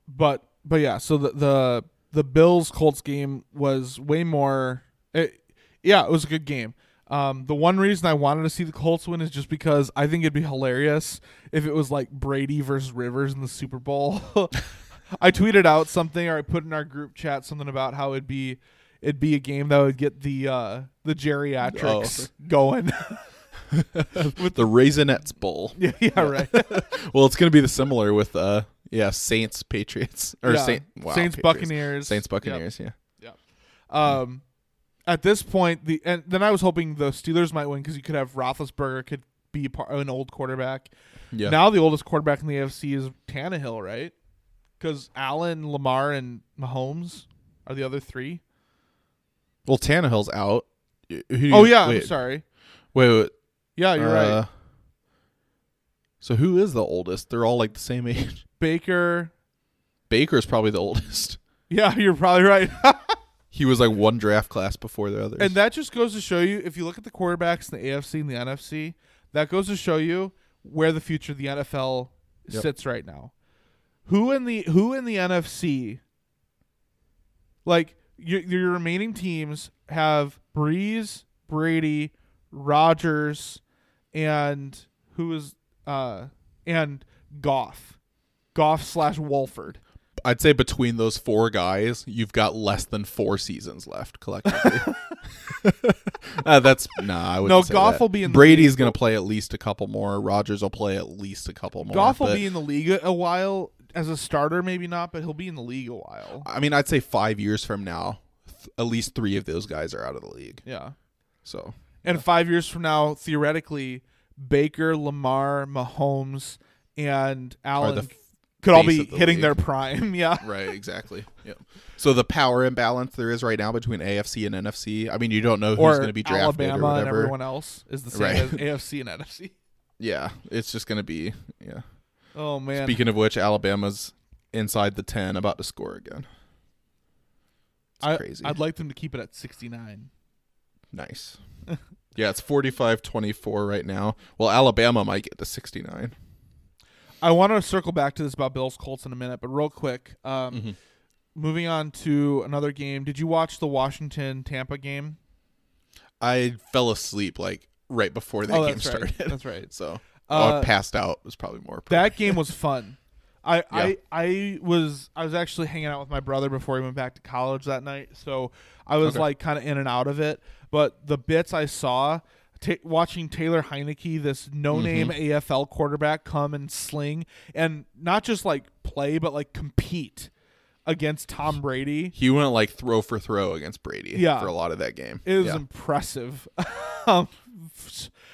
but but yeah, so the the the Bills Colts game was way more. It, yeah, it was a good game. Um, the one reason I wanted to see the Colts win is just because I think it'd be hilarious if it was like Brady versus Rivers in the Super Bowl. <laughs> I tweeted out something or I put in our group chat something about how it'd be it'd be a game that would get the uh the geriatrics <laughs> going. <laughs> the Raisinets Bowl. <laughs> yeah, yeah, right. Well, it's gonna be the similar with, uh, yeah, Saints Patriots or Yeah. Saint, wow, Saints Patriots. Buccaneers. Saints Yep. Buccaneers. Yeah. Um, at this point, the and then I was hoping the Steelers might win because you could have Roethlisberger could be part, an old quarterback. Yeah. Now the oldest quarterback in the AFC is Tannehill, right? Because Allen, Lamar, and Mahomes are the other three. well, Tannehill's out. Who do you- oh yeah, wait, I'm sorry. Wait, wait. Yeah, you're uh, right. So who is the oldest? They're all like the same <laughs> age. Baker. Baker's probably the oldest. <laughs> Yeah, you're probably right. <laughs> He was like one draft class before the others. and that just goes to show you if you look at the quarterbacks in the AFC and the NFC, that goes to show you where the future of the NFL Yep. sits right now. Who in the who in the NFC like your your remaining teams have Brees, Brady, Rodgers, and who is uh and Goff. Goff slash Wolford. I'd say between those four guys, you've got less than four seasons left collectively. <laughs> uh, that's nah. I wouldn't No, say Goff that. will be in the Brady's league. gonna play at least a couple more. Rodgers will play at least a couple more. Goff will be in the league a while as a starter, maybe not, but he'll be in the league a while. I mean, I'd say five years from now, th- at least three of those guys are out of the league. Yeah. So And five years from now, theoretically, Baker, Lamar, Mahomes, and Allen the could all be the hitting league. their prime. <laughs> Yeah. right, exactly. Yep. So the power imbalance there is right now between AFC and NFC. I mean, you don't know who's going to be drafted Alabama or and whatever. everyone else is the same Right. as AFC and NFC. <laughs> Yeah, it's just going to be yeah. Oh man. Speaking of which, Alabama's inside the ten, about to score again. It's I, crazy. I'd like them to keep it at 69. nice. <laughs> yeah, it's 45-24 right now. Well, Alabama might get to sixty nine. I want to circle back to this about Bills Colts in a minute, but real quick, um, Mm-hmm. moving on to another game. Did you watch the Washington Tampa game? I fell asleep like right before that oh, game started. That's right. <laughs> So Uh, oh, passed out was probably more. That game was fun. <laughs> I, Yeah. I I was I was actually hanging out with my brother before he went back to college that night, so I was Okay. like kind of in and out of it. But the bits I saw, ta watching Taylor Heinicke, this no-name Mm-hmm. AFL quarterback, come and sling, and not just like play, but like compete against Tom Brady. he went like throw for throw against Brady Yeah. for a lot of that game. It was yeah. impressive, <laughs> um,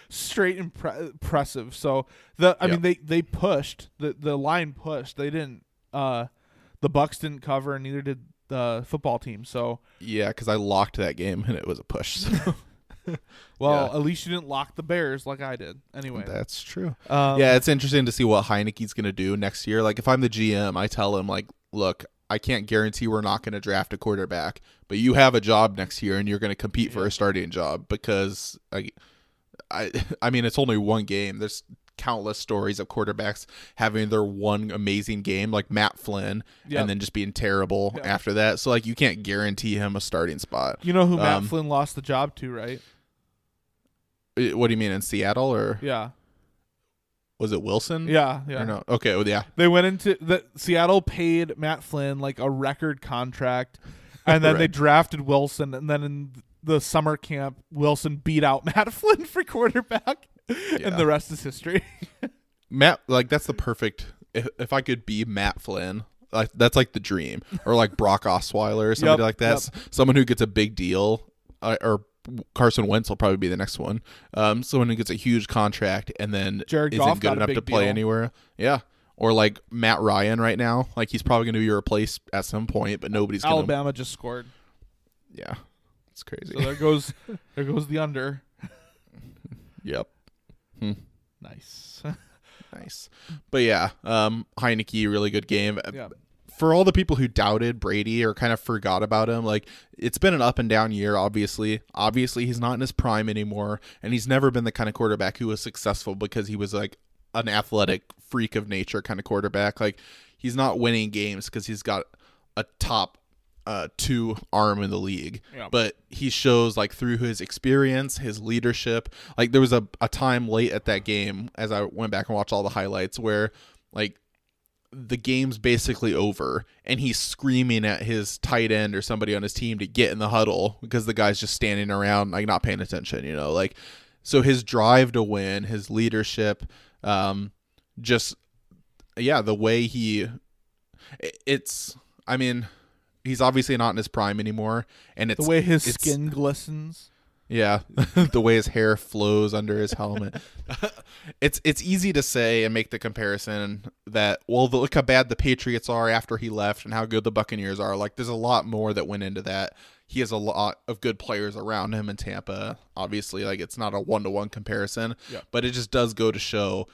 straight impre- impressive. So the I Yeah. mean they they pushed the the line pushed. They didn't. Uh, the Bucks didn't cover, and neither did the football team. So Yeah, because I locked that game <laughs> and it was a push. So <laughs> well, Yeah. at least you didn't lock the Bears like I did. Anyway, that's true. um, yeah, it's interesting to see what Heinicke's going to do next year. Like, if I'm the GM, I tell him, like, look, I can't guarantee we're not going to draft a quarterback, but you have a job next year and you're going to compete for a starting job because, I, I, <laughs> I mean, it's only one game. There's countless stories of quarterbacks having their one amazing game, like Matt Flynn, Yeah. and then just being terrible Yeah. after that. So, like, you can't guarantee him a starting spot. You know who Matt Um, Flynn lost the job to, right? Uh, What do you mean in Seattle or Yeah, was it Wilson? yeah, yeah. Or no? Okay, well, yeah. They went into the Seattle paid Matt Flynn like a record contract, and then they drafted Wilson, and then in the summer camp, Wilson beat out <laughs> Matt Flynn for quarterback, Yeah. and the rest is history. <laughs> Matt, like that's the perfect. If if I could be Matt Flynn, like that's like the dream, or like Brock Osweiler or somebody Yep, like that, yep. Someone who gets a big deal, uh, or Carson Wentz will probably be the next one. Um, someone who gets a huge contract and then Jared isn't Goff good enough to play deal. anywhere. Yeah. Or like Matt Ryan right now, like he's probably going to be replaced at some point, but nobody's going to. Alabama just scored. Yeah, it's crazy. So there goes <laughs> there goes the under. <laughs> yep. Nice. <laughs> Nice. But yeah, um, Heinicke, really good game. yeah. For all the people who doubted Brady or kind of forgot about him, like it's been an up and down year, obviously. Obviously, he's not in his prime anymore, and he's never been the kind of quarterback who was successful because he was like an athletic freak of nature kind of quarterback. Like he's not winning games because he's got a top uh, two arm in the league. Yeah. But he shows like through his experience, his leadership. Like there was a, a time late at that game as I went back and watched all the highlights where like the game's basically over and he's screaming at his tight end or somebody on his team to get in the huddle because the guy's just standing around like not paying attention, you know, like so his drive to win, his leadership, um, just yeah, the way he it's I mean, he's obviously not in his prime anymore and it's The way his skin glistens. Yeah, <laughs> the way his hair flows under his helmet. <laughs> it's it's easy to say and make the comparison that well, the, look how bad the Patriots are after he left and how good the Buccaneers are. Like there's a lot more that went into that. He has a lot of good players around him in Tampa. Obviously, like it's not a one to one comparison, Yeah. but it just does go to show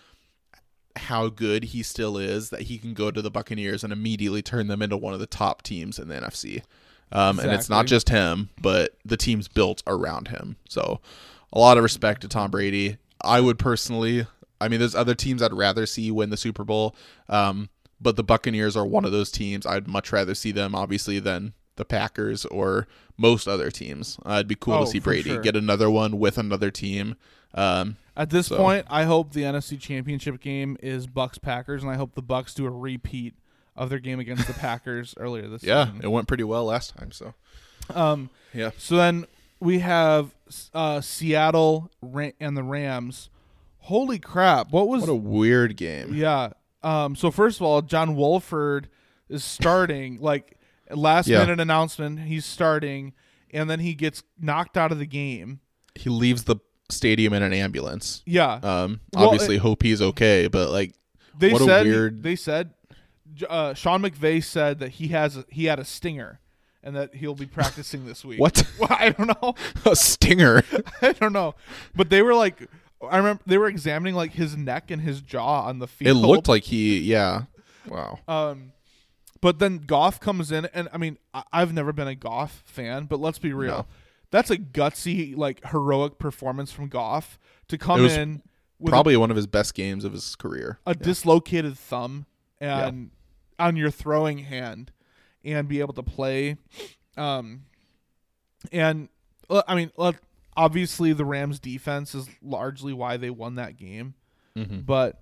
how good he still is that he can go to the Buccaneers and immediately turn them into one of the top teams in the NFC. Um, And it's not just him, but the team's built around him. So a lot of respect to Tom Brady. I would personally, I mean, there's other teams I'd rather see win the Super Bowl, um, but the Buccaneers are one of those teams I'd much rather see them, obviously, than the Packers or most other teams. Uh, it'd be cool Oh, to see Brady sure. get another one with another team. Um, At this So- point, I hope the NFC Championship game is Bucks Packers, and I hope the Bucks do a repeat of their game against the Packers <laughs> earlier this year. yeah, season. it went pretty well last time. So Um, yeah, so then we have uh, Seattle and the Rams. Holy crap! What was what a weird game. yeah? Um, so first of all, John Wolford is starting. like last Yeah. minute announcement, he's starting, and then he gets knocked out of the game. He leaves the stadium in an ambulance. Yeah, Um, Well, obviously, hope he's okay, but like, they what a weird- they said uh, Sean McVay said that he has a, he had a stinger and that he'll be practicing this week. What? <laughs> Well, I don't know. <laughs> a stinger. <laughs> I don't know. But they were like I remember they were examining like his neck and his jaw on the field. It looked like he, yeah. Wow. um but then Goff comes in and I mean I- I've never been a Goff fan, but let's be real. No. That's a gutsy like heroic performance from Goff to come in with a Probably one of his best games of his career. a dislocated thumb and on your throwing hand and be able to play um and uh, i mean look, obviously the rams defense is largely why they won that game Mm-hmm. but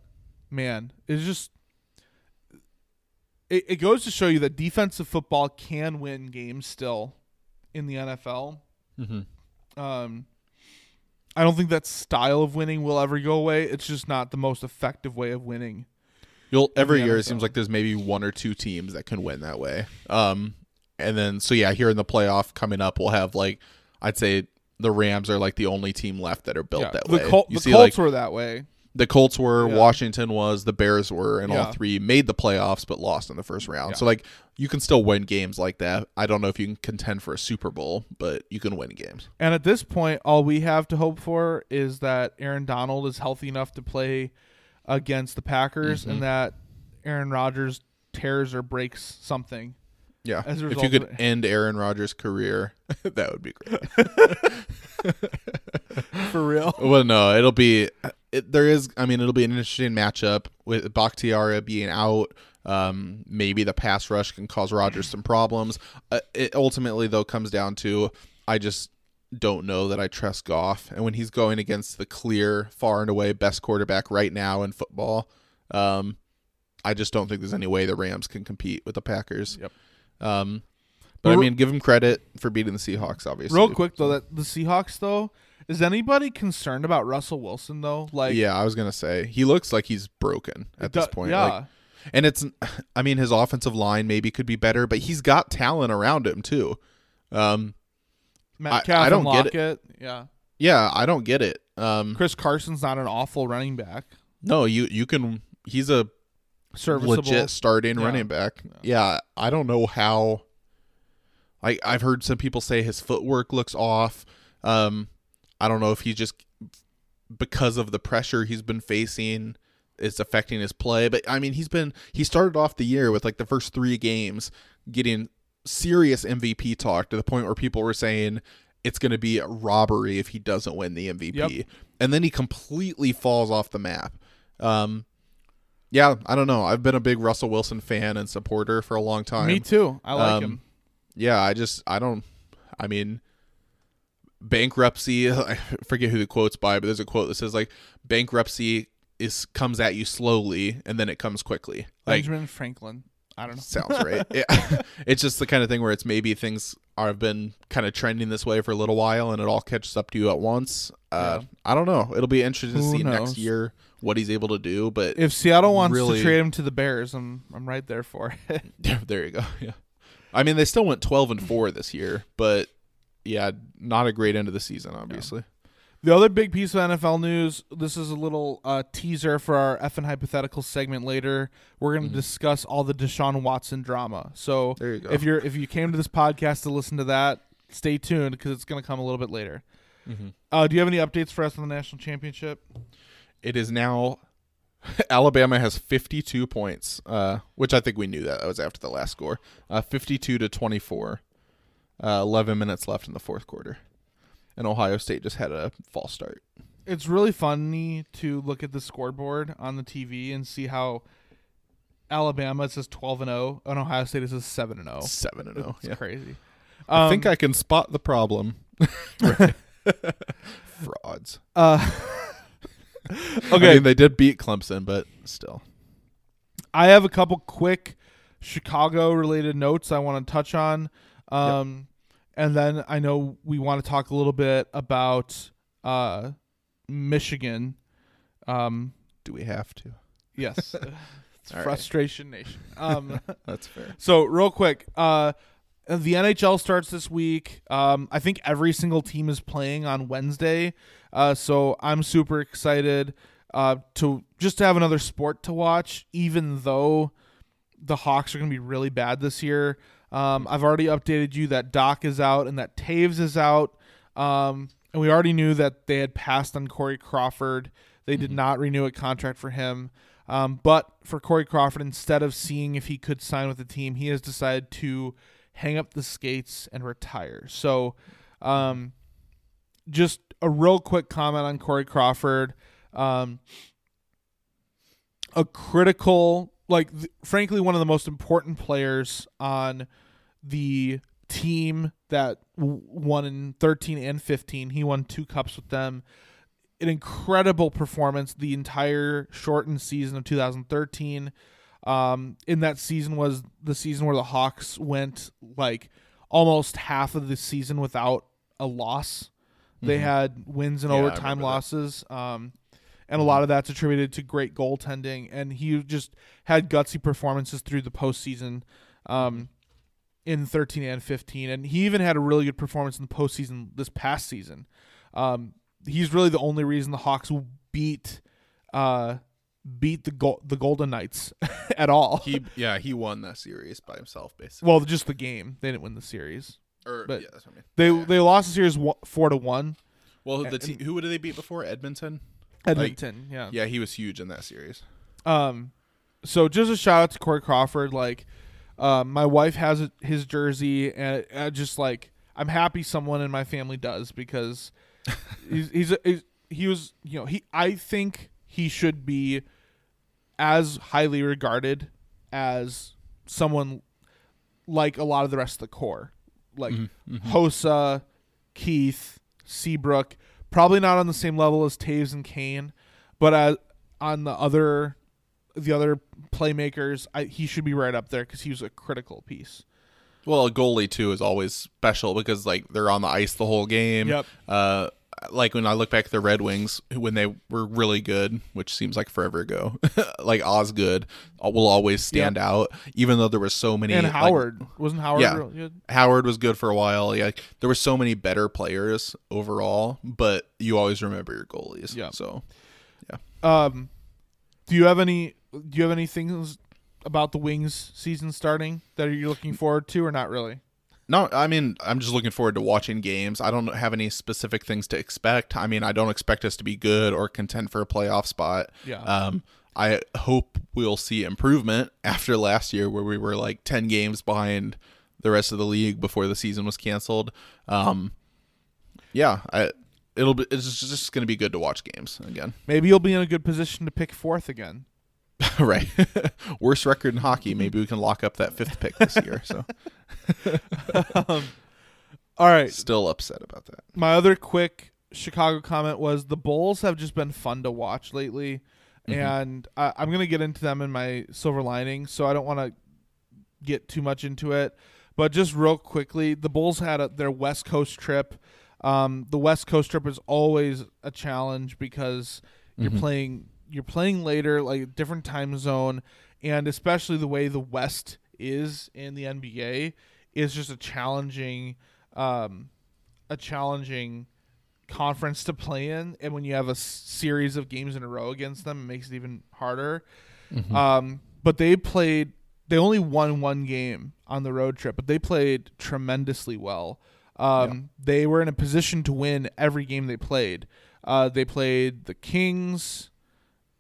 man it's just it, it goes to show you that defensive football can win games still in the nfl Mm-hmm. um i don't think that style of winning will ever go away it's just not the most effective way of winning You'll every year it seems like there's maybe one or two teams that can win that way. Um, and then so yeah, here in the playoff coming up, we'll have like I'd say the Rams are like the only team left that are built Yeah, that the way. Col- the see Colts like were that way. the Colts were, Yeah. Washington was, the Bears were, and Yeah. all three made the playoffs but lost in the first round. So like you can still win games like that. I don't know if you can contend for a Super Bowl, but you can win games. And at this point, all we have to hope for is that Aaron Donald is healthy enough to play against the Packers, Mm-hmm. and that Aaron Rodgers tears or breaks something. Yeah. As a if you could end Aaron Rodgers' career, <laughs> that would be great. <laughs> For real. well, no, it'll be. It, there is. I mean, it'll be an interesting matchup with Bakhtiari being out. Um, maybe the pass rush can cause Rodgers some problems. Uh, it ultimately, though, comes down to I just don't know that I trust Goff, and when he's going against the clear, far and away best quarterback right now in football, um, I just don't think there's any way the Rams can compete with the Packers. Yep. Um, but I mean, give him credit for beating the Seahawks, obviously. Real quick though, that the Seahawks though, is anybody concerned about Russell Wilson though? Like, yeah, I was gonna say he looks like he's broken at this point. yeah. Like, and it's, I mean, his offensive line maybe could be better, but he's got talent around him too. Um, Metcalf I don't and get it. Yeah. Yeah, I don't get it. Um, Chris Carson's not an awful running back. no, you you can. He's a Serviceable. legit starting Yeah. running back. Yeah. I don't know how. I I've heard some people say his footwork looks off. Um, I don't know if he's just because of the pressure he's been facing it's affecting his play. But I mean, he's been he started off the year with like the first three games getting serious MVP talk to the point where people were saying it's going to be a robbery if he doesn't win the MVP. Yep. And then he completely falls off the map. Um, yeah, I don't know. I've been a big Russell Wilson fan and supporter for a long time. Me too. I like Um, him. Yeah, I just I don't. I mean, bankruptcy. <laughs> I forget who the quote's by, but there's a quote that says like bankruptcy is comes at you slowly and then it comes quickly. Like Benjamin Franklin. I don't know. sounds right. <laughs> Yeah. <laughs> it's just the kind of thing where it's maybe things are have been kind of trending this way for a little while and it all catches up to you at once. Uh, I don't know. It'll be interesting Who to see knows? next year what he's able to do. But If Seattle wants Really- to trade him to the Bears, I'm I'm right there for it. <laughs> there you go. Yeah. I mean, they still went 12 and 4 this year, but yeah, not a great end of the season, obviously. The other big piece of NFL news. This is a little uh, teaser for our F and hypothetical segment later. We're going to discuss all the Deshaun Watson drama. So Mm-hmm. You if you're if you came to this podcast to listen to that, stay tuned because it's going to come a little bit later. Mm-hmm. Uh, do you have any updates for us on the national championship? It is now <laughs> Alabama has 52 points, uh, which I think we knew that. That was after the last score. Uh, 52 to 24. Uh, 11 minutes left in the fourth quarter. And Ohio State just had a false start. It's really funny to look at the scoreboard on the TV and see how Alabama says 12 and 0 and Ohio State is says 7 and 0. 7 and 0. It's Yeah. crazy. I think Um, I can spot the problem. <laughs> <laughs> Frauds. uh, <laughs> Okay. I mean, they did beat Clemson, but still. I have a couple quick Chicago related notes I want to touch on. Um, And then I know we want to talk a little bit about uh, Michigan. Um, Do we have to? yes. <laughs> All right. frustration nation. Um, <laughs> That's fair. so real quick, uh, the NHL starts this week. Um, I think every single team is playing on Wednesday, uh, so I'm super excited uh, to just to have another sport to watch. Even though the Hawks are going to be really bad this year, um, I've already updated you that Doc is out and that Toews is out, um, and we already knew that they had passed on Corey Crawford. They did not renew a contract for him. Um, but for Corey Crawford, instead of seeing if he could sign with the team, he has decided to hang up the skates and retire. So, um, just a real quick comment on Corey Crawford. Um, a critical, like, th- frankly, one of the most important players on the team that w- won in 13 and 15. He won two cups with them an incredible performance the entire shortened season of 2013. Um, in that season was the season where the Hawks went like almost half of the season without a loss. They had wins and Yeah, overtime losses. Um, and a lot of that's attributed to great goaltending. And he just had gutsy performances through the postseason um, in 13 and 15. And he even had a really good performance in the postseason this past season. Um, he's really the only reason the Hawks beat uh, beat the Gol- the Golden Knights <laughs> at all. He yeah, he won that series by himself basically. well, just the game. They didn't win the series. or but- yeah, that's what I mean. They they lost the series one, four to one. Well, the te- who did they beat before? Edmonton. Edmonton. yeah. Yeah, he was huge in that series. Um, so just a shout out to Corey Crawford. Like, um, my wife has his jersey, and I just like I'm happy someone in my family does because <laughs> he's he's, a, he's he was you know he I think he should be as highly regarded as someone like a lot of the rest of the core, like mm-hmm, mm-hmm. Hossa, Keith, Seabrook. Probably not on the same level as Toews and Kane, but as, on the other the other playmakers, I, he should be right up there because he was a critical piece. Well, a goalie too is always special because like they're on the ice the whole game. Yep. Uh, like when I look back at the Red Wings when they were really good, which seems like forever ago, <laughs> like Osgood will always stand out, even though there were so many. and like, Howard wasn't Howard Yeah. Howard was good for a while. Yeah, there were so many better players overall, but you always remember your goalies. Yeah. So yeah. Um, do you have any? Do you have any things about the Wings season starting that you're looking forward to, or not really? no, I mean I'm just looking forward to watching games. I don't have any specific things to expect. I mean I don't expect us to be good or contend for a playoff spot. Yeah. Um, I hope we'll see improvement <laughs> after last year where we were like 10 games behind the rest of the league before the season was canceled. Um, yeah, I it'll be it's just going to be good to watch games again. Maybe you'll be in a good position to pick fourth again. <laughs> right. <laughs> Worst record in hockey, mm-hmm. maybe we can lock up that fifth pick this year. So <laughs> um, All right. still upset about that. My other quick Chicago comment was the Bulls have just been fun to watch lately, mm-hmm. and I, I'm gonna get into them in my silver lining, so I don't want to get too much into it. But just real quickly, the Bulls had a, their West Coast trip. Um, the West Coast trip is always a challenge because you're mm-hmm. playing you're playing later, like a different time zone, and especially the way the West is in the NBA is just a challenging, um, a challenging conference to play in. And when you have a s- series of games in a row against them, it makes it even harder. Um, but they played. They only won one game on the road trip, but they played tremendously well. Um, They were in a position to win every game they played. Uh, they played the Kings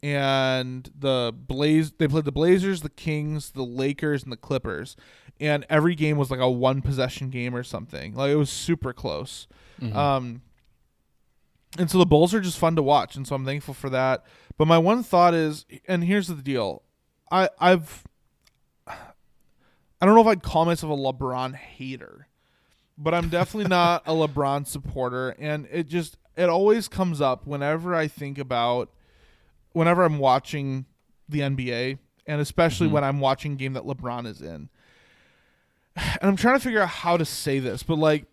and the Blaze. They played the Blazers, the Kings, the Lakers, and the Clippers. And every game was like a one possession game or something. Like it was super close. Um, and so the Bulls are just fun to watch, and so I'm thankful for that. But my one thought is, and here's the deal, I I've I don't know if I'd call myself a LeBron hater, but I'm definitely <laughs> not a LeBron supporter, and it just it always comes up whenever I think about whenever I'm watching the NBA, and especially mm-hmm. when I'm watching a game that LeBron is in. And I'm trying to figure out how to say this, but like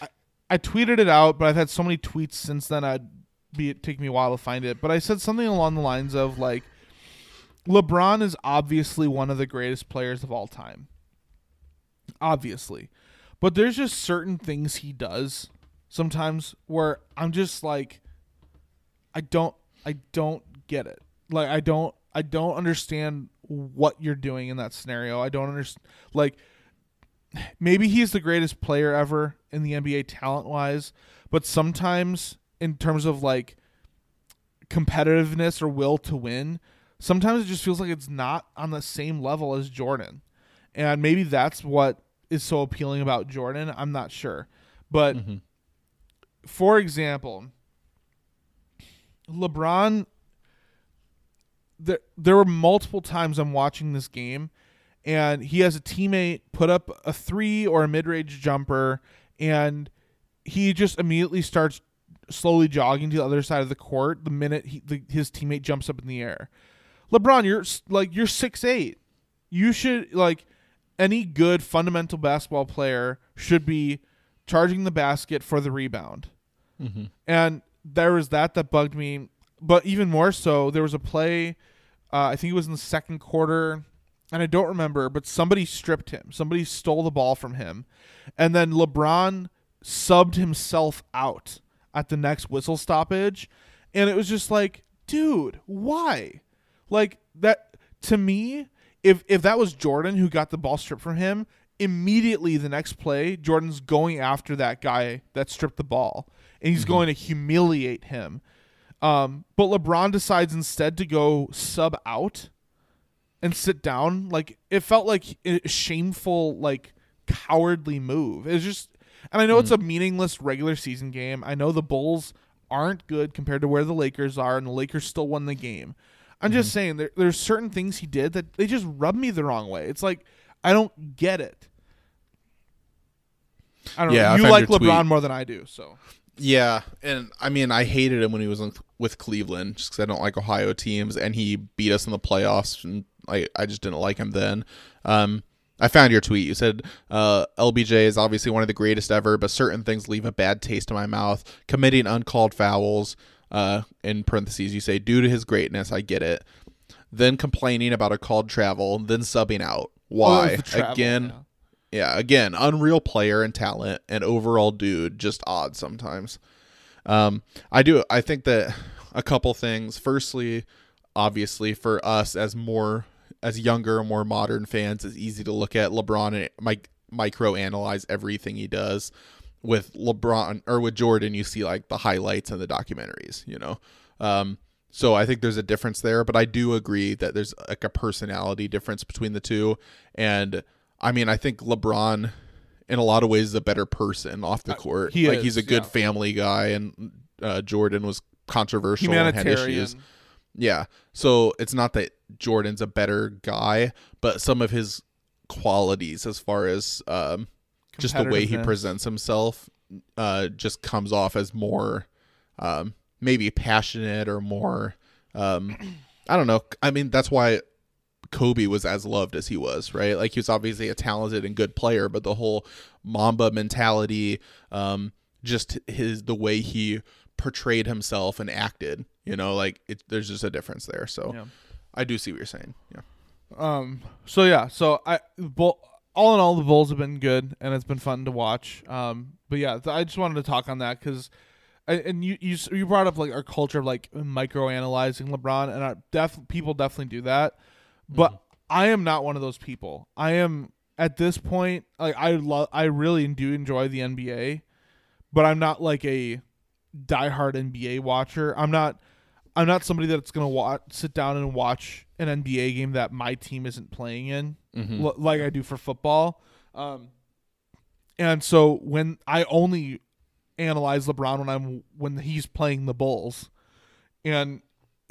I, I tweeted it out, but I've had so many tweets since then I'd be it take me a while to find it. But I said something along the lines of like LeBron is obviously one of the greatest players of all time. Obviously. But there's just certain things he does sometimes where I'm just like I don't I don't get it. Like I don't I don't understand what you're doing in that scenario. I don't understand like maybe he's the greatest player ever in the NBA talent wise, but sometimes in terms of like competitiveness or will to win, sometimes it just feels like it's not on the same level as Jordan. And maybe that's what is so appealing about Jordan. I'm not sure. But mm-hmm. for example, LeBron there there were multiple times I'm watching this game and he has a teammate put up a 3 or a mid-range jumper and he just immediately starts slowly jogging to the other side of the court the minute he, the, his teammate jumps up in the air. LeBron, you're like you're six eight. You should like any good fundamental basketball player should be charging the basket for the rebound. Mm-hmm. And there was that that bugged me. But even more so, there was a play, uh, I think it was in the second quarter, and I don't remember, but somebody stripped him. Somebody stole the ball from him. And then LeBron subbed himself out at the next whistle stoppage. And it was just like, dude, why? Like that to me, if if that was Jordan who got the ball stripped from him, immediately the next play, Jordan's going after that guy that stripped the ball. And he's going to humiliate him. Um, but LeBron decides instead to go sub out and sit down. Like it felt like a shameful, like cowardly move. It's just, and I know it's a meaningless regular season game. I know the Bulls aren't good compared to where the Lakers are, and the Lakers still won the game. I'm just saying there, there's certain things he did that they just rub me the wrong way. It's like I don't get it. I don't Yeah, know. You like your tweet. LeBron more than I do, so Yeah, and I mean, I hated him when he was in, with Cleveland just because I don't like Ohio teams, and he beat us in the playoffs, and I I just didn't like him then. Um, I found your tweet. You said uh, LBJ is obviously one of the greatest ever, but certain things leave a bad taste in my mouth. Committing uncalled fouls. Uh, in parentheses, you say due to his greatness. I get it. Then complaining about a called travel. Then subbing out. Why? Oh, travel, again, yeah. Yeah, again, unreal player and talent, and overall dude, just odd sometimes. Um, I do. I think that a couple things. Firstly, obviously, for us as more as younger, more modern fans, it's easy to look at LeBron and mic- micro analyze everything he does. With LeBron or with Jordan, you see like the highlights and the documentaries. You know. Um, so I think there's a difference there, but I do agree that there's like a personality difference between the two. And I mean, I think LeBron, in a lot of ways, is a better person off the court. Uh, he like is, he's a good yeah. family guy, and uh, Jordan was controversial and had issues. Yeah. So it's not that Jordan's a better guy, but some of his qualities, as far as um, just the way he presents himself, uh, just comes off as more um, maybe passionate or more. Um, <clears throat> I don't know. I mean, that's why Kobe was as loved as he was, right? Like he was obviously a talented and good player, but the whole Mamba mentality, um, just his the way he portrayed himself and acted, you know, like it, there's just a difference there. So Yeah. I do see what you're saying. Yeah. Um. So yeah. So I, bull, all in all, the Bulls have been good, and it's been fun to watch. Um. But yeah, th- I just wanted to talk on that because, and you you you brought up like our culture of like micro analyzing LeBron, and I def people definitely do that, but I am not one of those people. I am at this point like I love I really do enjoy the NBA, but I'm not like a diehard NBA watcher. I'm not. I'm not somebody that's gonna watch, sit down and watch an NBA game that my team isn't playing in, l- like I do for football. Um, and so when I only analyze LeBron when I'm when he's playing the Bulls, and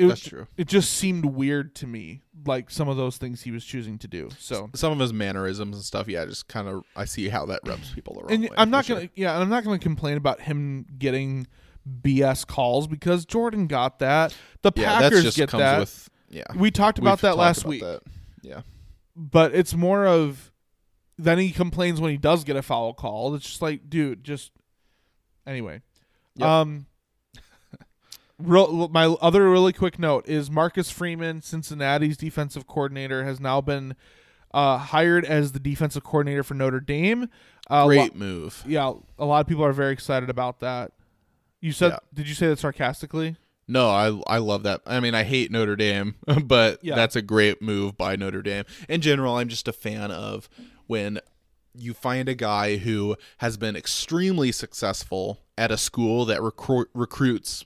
it That's true. It just seemed weird to me, like some of those things he was choosing to do. So Some of his mannerisms and stuff, yeah, just kind of I see how that rubs people the wrong and way. I'm not gonna yeah, and I'm not gonna complain about him getting BS calls because Jordan got that. The Yeah, Packers just get comes that. with yeah. we talked about We've that talked last about week, that. Yeah. but it's more of then he complains when he does get a foul call. It's just like, dude, just anyway. Yep. Um, real, my other really quick note is Marcus Freeman, Cincinnati's defensive coordinator, has now been uh, hired as the defensive coordinator for Notre Dame. Uh, lo- Great move. yeah, a lot of people are very excited about that. You said, Yeah. did you say that sarcastically? No, I I love that. I mean, I hate Notre Dame, <laughs> but Yeah. that's a great move by Notre Dame. In general, I'm just a fan of when you find a guy who has been extremely successful at a school that recruit recruits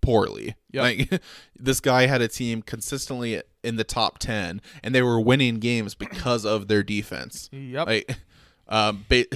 poorly. Yep. Like <laughs> this guy had a team consistently in the top 10 and they were winning games because of their defense. Yep. Like um <laughs> ba- <laughs>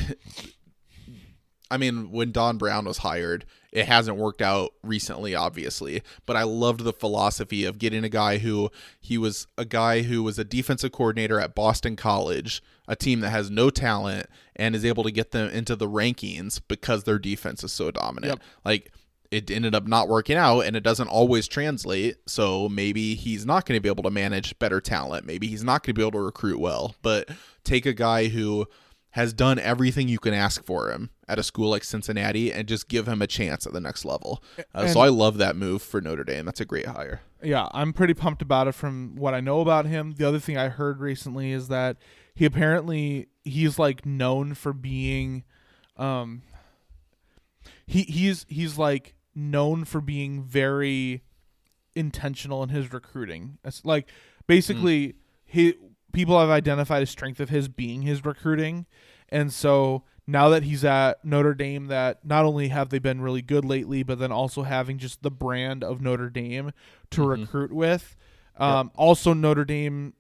I mean, when Don Brown was hired, it hasn't worked out recently, obviously. But I loved the philosophy of getting a guy who he was a guy who was a defensive coordinator at Boston College, a team that has no talent, and is able to get them into the rankings because their defense is so dominant. Yep. Like it ended up not working out and it doesn't always translate. So maybe he's not going to be able to manage better talent. Maybe he's not going to be able to recruit well. But take a guy who has done everything you can ask for him at a school like Cincinnati and just give him a chance at the next level. Uh, so I love that move for Notre Dame. That's a great hire. yeah, I'm pretty pumped about it from what I know about him. The other thing I heard recently is that he apparently he's like known for being um he he's he's like known for being very intentional in his recruiting. It's like basically he people have identified a strength of his being his recruiting. And so now that he's at Notre Dame that not only have they been really good lately, but then also having just the brand of Notre Dame to recruit with. Um, also Notre Dame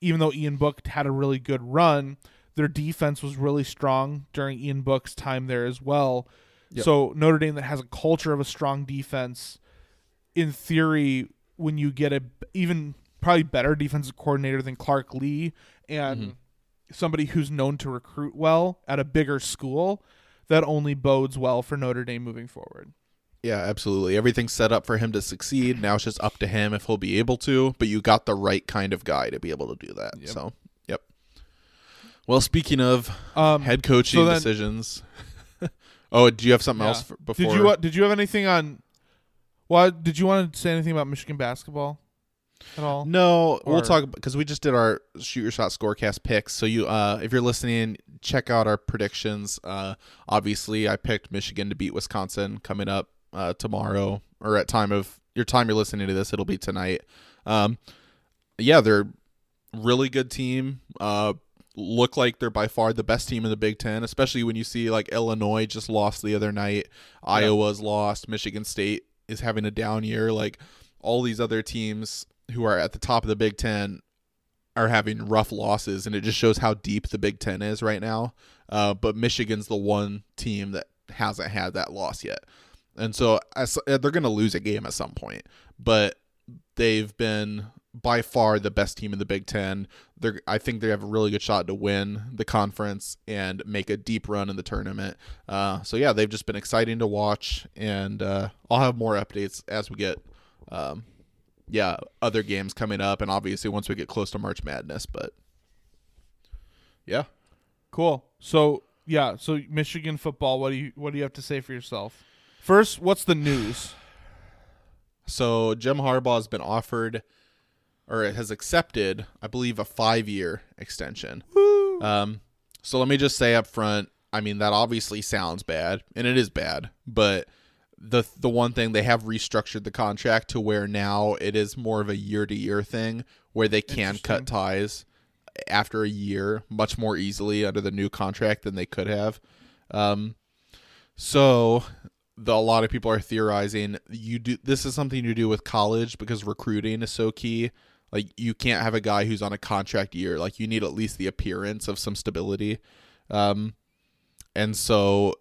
even though Ian Book had a really good run, their defense was really strong during Ian Book's time there as well. So Notre Dame that has a culture of a strong defense, in theory, when you get a even probably better defensive coordinator than Clark Lea and somebody who's known to recruit well at a bigger school, that only bodes well for Notre Dame moving forward. Yeah, absolutely. Everything's set up for him to succeed. Now it's just up to him if he'll be able to, but you got the right kind of guy to be able to do that. So, yep. Well, speaking of Um, head coaching so then- decisions. <laughs> oh, do you have something else Yeah. f- before? Did you uh, did you have anything on? Well, did you want to say anything about Michigan basketball at all? No, we'll talk because we just did our shoot your shot scorecast picks. So you, uh, if you're listening, check out our predictions. Uh, obviously, I picked Michigan to beat Wisconsin coming up uh, tomorrow, or at time of your time you're listening to this, it'll be tonight. Um, yeah, they're really good team. Uh, look like they're by far the best team in the Big Ten, especially when you see like Illinois just lost the other night, Iowa's lost, Michigan State is having a down year. Like all these other teams who are at the top of the Big Ten are having rough losses, and it just shows how deep the Big Ten is right now. Uh, but Michigan's the one team that hasn't had that loss yet, and so as, they're going to lose a game at some point. But they've been by far the best team in the Big Ten. They're, I think they have a really good shot to win the conference and make a deep run in the tournament. Uh, so yeah, they've just been exciting to watch, and uh, I'll have more updates as we get, um, yeah, other games coming up, and obviously once we get close to March Madness. But yeah, Cool. So yeah, so Michigan football. What do you what do you have to say for yourself? First, what's the news? So Jim Harbaugh has been offered, or it has accepted, I believe, a five-year extension. Um, so let me just say up front, I mean that obviously sounds bad, and it is bad, but the the one thing they have restructured the contract to where now it is more of a year-to-year thing where they can cut ties after a year much more easily under the new contract than they could have. Um, so the, a lot of people are theorizing you do this is something you do with college because recruiting is so key. Like you can't have a guy who's on a contract year. Like you need at least the appearance of some stability. Um, and so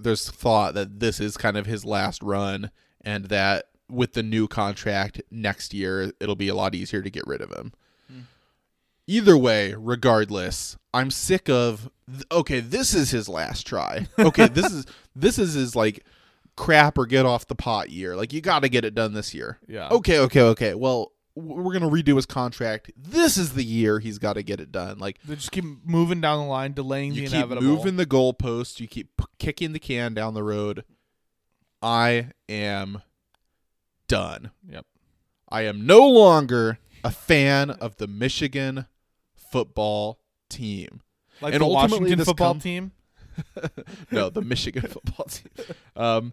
there's thought that this is kind of his last run, and that with the new contract next year, it'll be a lot easier to get rid of him. Either way, regardless, I'm sick of okay, this is his last try. Okay, <laughs> this is this is his like crap or get off the pot year. Like you got to get it done this year. Yeah. Okay, okay, okay. Well, we're going to redo his contract. This is the year he's got to get it done. Like They just keep moving down the line, delaying you the keep inevitable. moving the goalpost, you keep p- kicking the can down the road. I am done. Yep. I am no longer a fan of the Michigan football team. Like and the Washington football come- team. <laughs> no, the Michigan <laughs> football team. Um,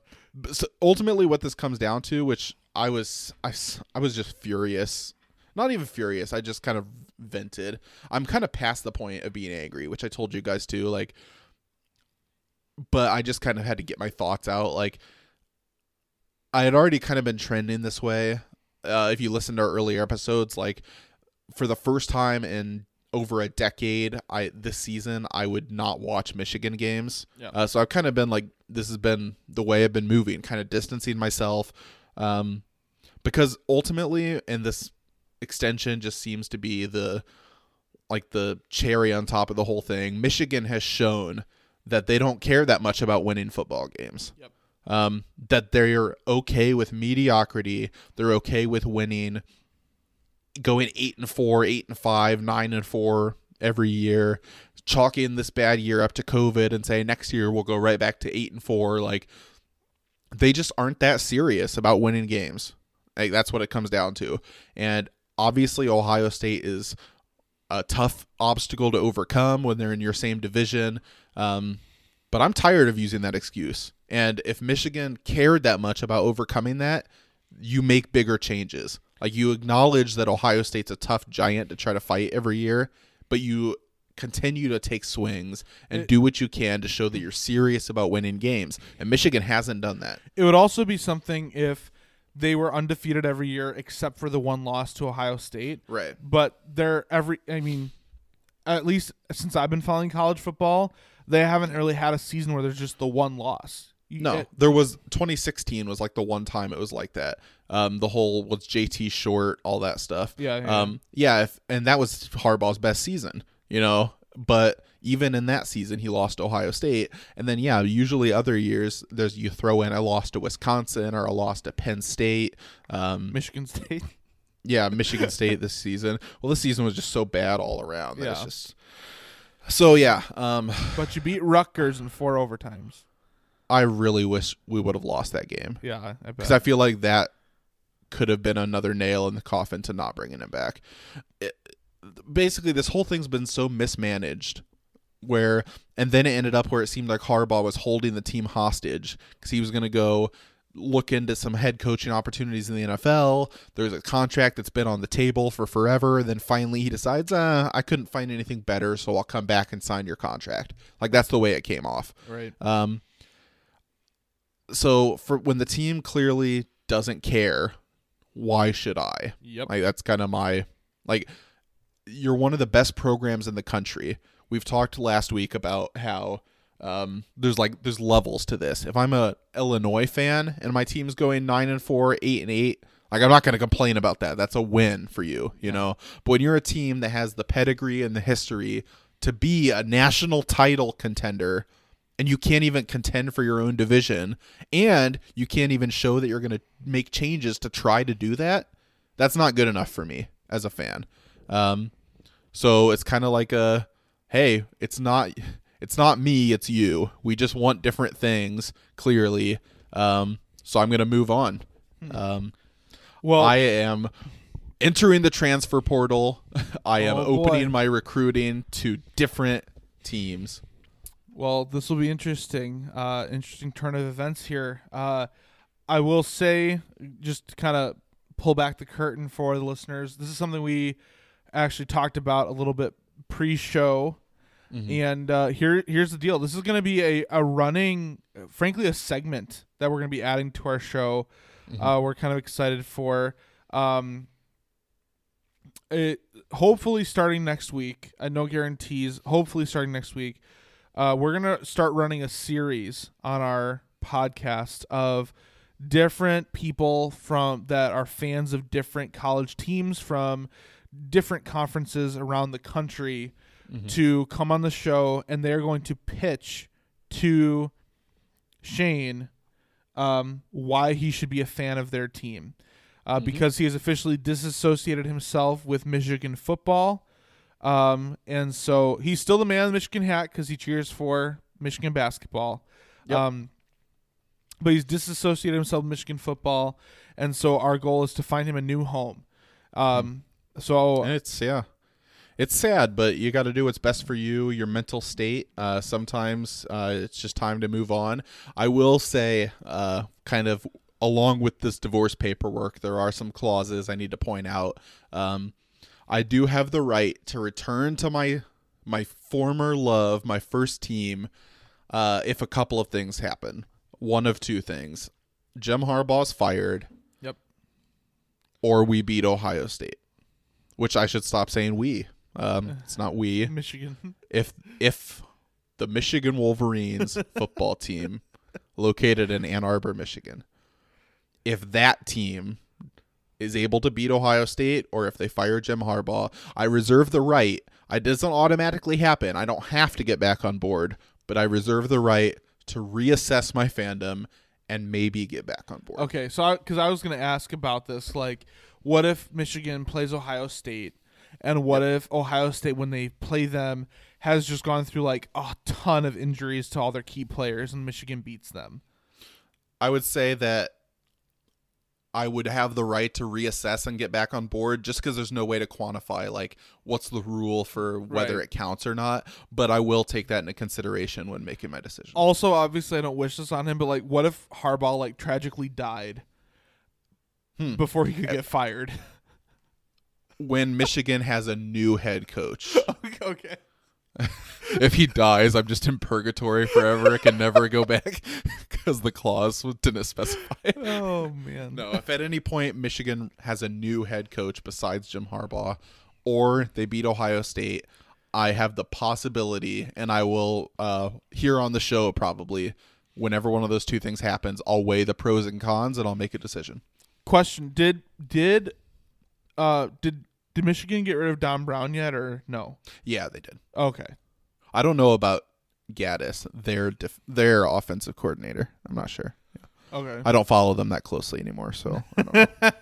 so ultimately, what this comes down to, which I was, I, I was just furious. Not even furious. I just kind of vented. I'm kind of past the point of being angry, which I told you guys too. Like, but I just kind of had to get my thoughts out. Like, I had already kind of been trending this way. Uh, if you listen to our earlier episodes, like for the first time in over a decade, I this season I would not watch Michigan games. Yeah. Uh, so I've kind of been like, this has been the way I've been moving, kind of distancing myself, um, because ultimately, and this extension just seems to be the like the cherry on top of the whole thing. Michigan has shown that they don't care that much about winning football games. Yep. Um, that they're okay with mediocrity. They're okay with winning, going eight and four, eight and five, nine and four every year, chalking this bad year up to COVID and say next year we'll go right back to eight and four. Like they just aren't that serious about winning games. Like that's what it comes down to. And obviously Ohio State is a tough obstacle to overcome when they're in your same division. Um, but I'm tired of using that excuse. And if Michigan cared that much about overcoming that, you make bigger changes. Like you acknowledge that Ohio State's a tough giant to try to fight every year, but you continue to take swings and do what you can to show that you're serious about winning games. And Michigan hasn't done that. It would also be something if they were undefeated every year except for the one loss to Ohio State. Right. But they're every I mean at least since I've been following college football, they haven't really had a season where there's just the one loss. No, it- there was 2016 was like the one time it was like that. Um, the whole was JT short, all that stuff. Yeah, yeah. Um, yeah, if, and that was Harbaugh's best season, you know. But even in that season, he lost Ohio State, and then yeah, usually other years there's you throw in a loss to Wisconsin or a loss to Penn State. Um, Michigan State. <laughs> yeah, Michigan State this season. Well, this season was just so bad all around. Yeah. just So yeah, um, But you beat Rutgers in four overtimes. I really wish we would have lost that game Yeah, because bet. I feel like that could have been another nail in the coffin to not bringing him back. It, basically, this whole thing's been so mismanaged. Where and then it ended up where it seemed like Harbaugh was holding the team hostage because he was going to go look into some head coaching opportunities in the NFL. There's a contract that's been on the table for forever. And then finally he decides, uh, I couldn't find anything better, so I'll come back and sign your contract. Like that's the way it came off. right. Um, so for when the team clearly doesn't care, why should I? Yep. Like that's kind of my like you're one of the best programs in the country. We've talked last week about how um, there's like there's levels to this. If I'm a Illinois fan and my team's going nine and four, eight and eight, like I'm not going to complain about that. That's a win for you, you know. But when you're a team that has the pedigree and the history to be a national title contender, and you can't even contend for your own division, and you can't even show that you're going to make changes to try to do that, that's not good enough for me as a fan. Um, so it's kind of like a, hey, it's not, it's not me, it's you. We just want different things clearly. Um, so I'm gonna move on. Um, Well, I am entering the transfer portal. <laughs> I am Oh, boy. opening my recruiting to different teams. Well, this will be interesting. Uh, interesting turn of events here. Uh, I will say, just to kind of pull back the curtain for the listeners, this is something we actually talked about a little bit pre-show. And uh, here, here's the deal. This is going to be a, a running, frankly, a segment that we're going to be adding to our show. Uh, we're kind of excited for. Um, it hopefully starting next week. Uh, no guarantees. Hopefully starting next week, uh, we're gonna start running a series on our podcast of different people from that are fans of different college teams from different conferences around the country to come on the show, and they're going to pitch to Shane um, why he should be a fan of their team. Uh, Because he has officially disassociated himself with Michigan football. Um, and so he's still the man in the Michigan hat because he cheers for Michigan basketball. Um, but he's disassociated himself with Michigan football. And so our goal is to find him a new home. Um, so And it's yeah, it's sad, but you got to do what's best for you, your mental state. Uh, sometimes uh, it's just time to move on. I will say, uh, kind of along with this divorce paperwork, there are some clauses I need to point out. Um, I do have the right to return to my my former love, my first team, uh, if a couple of things happen. One of two things: Jim Harbaugh's fired, Yep. or we beat Ohio State. Which I should stop saying we. Um, it's not we. Michigan. If if the Michigan Wolverines <laughs> football team, located in Ann Arbor, Michigan, if that team is able to beat Ohio State, or if they fire Jim Harbaugh, I reserve the right. It doesn't automatically happen. I don't have to get back on board, but I reserve the right to reassess my fandom and maybe get back on board. Okay, so because I, was going to ask about this, like, what if Michigan plays Ohio State, and what if Ohio State, when they play them, has just gone through like a ton of injuries to all their key players, and Michigan beats them? I would say that I would have the right to reassess and get back on board just because there's no way to quantify like what's the rule for whether Right. it counts or not. But I will take that into consideration when making my decision. Also, obviously, I don't wish this on him, but like, what if Harbaugh like tragically died Hmm. before he could get fired? <laughs> When Michigan has a new head coach, <laughs> okay. if he dies, I'm just in purgatory forever. I can never go back <laughs> because the clause didn't specify. Oh man. No, if at any point Michigan has a new head coach besides Jim Harbaugh, or they beat Ohio State, I have the possibility, and I will uh, here on the show probably whenever one of those two things happens, I'll weigh the pros and cons and I'll make a decision. Question: Did did uh did did Michigan get rid of Don Brown yet, or no? Yeah, they did. Okay. I don't know about Gattis, their def- their offensive coordinator. I'm not sure. Okay. I don't follow them that closely anymore, so I don't know. <laughs>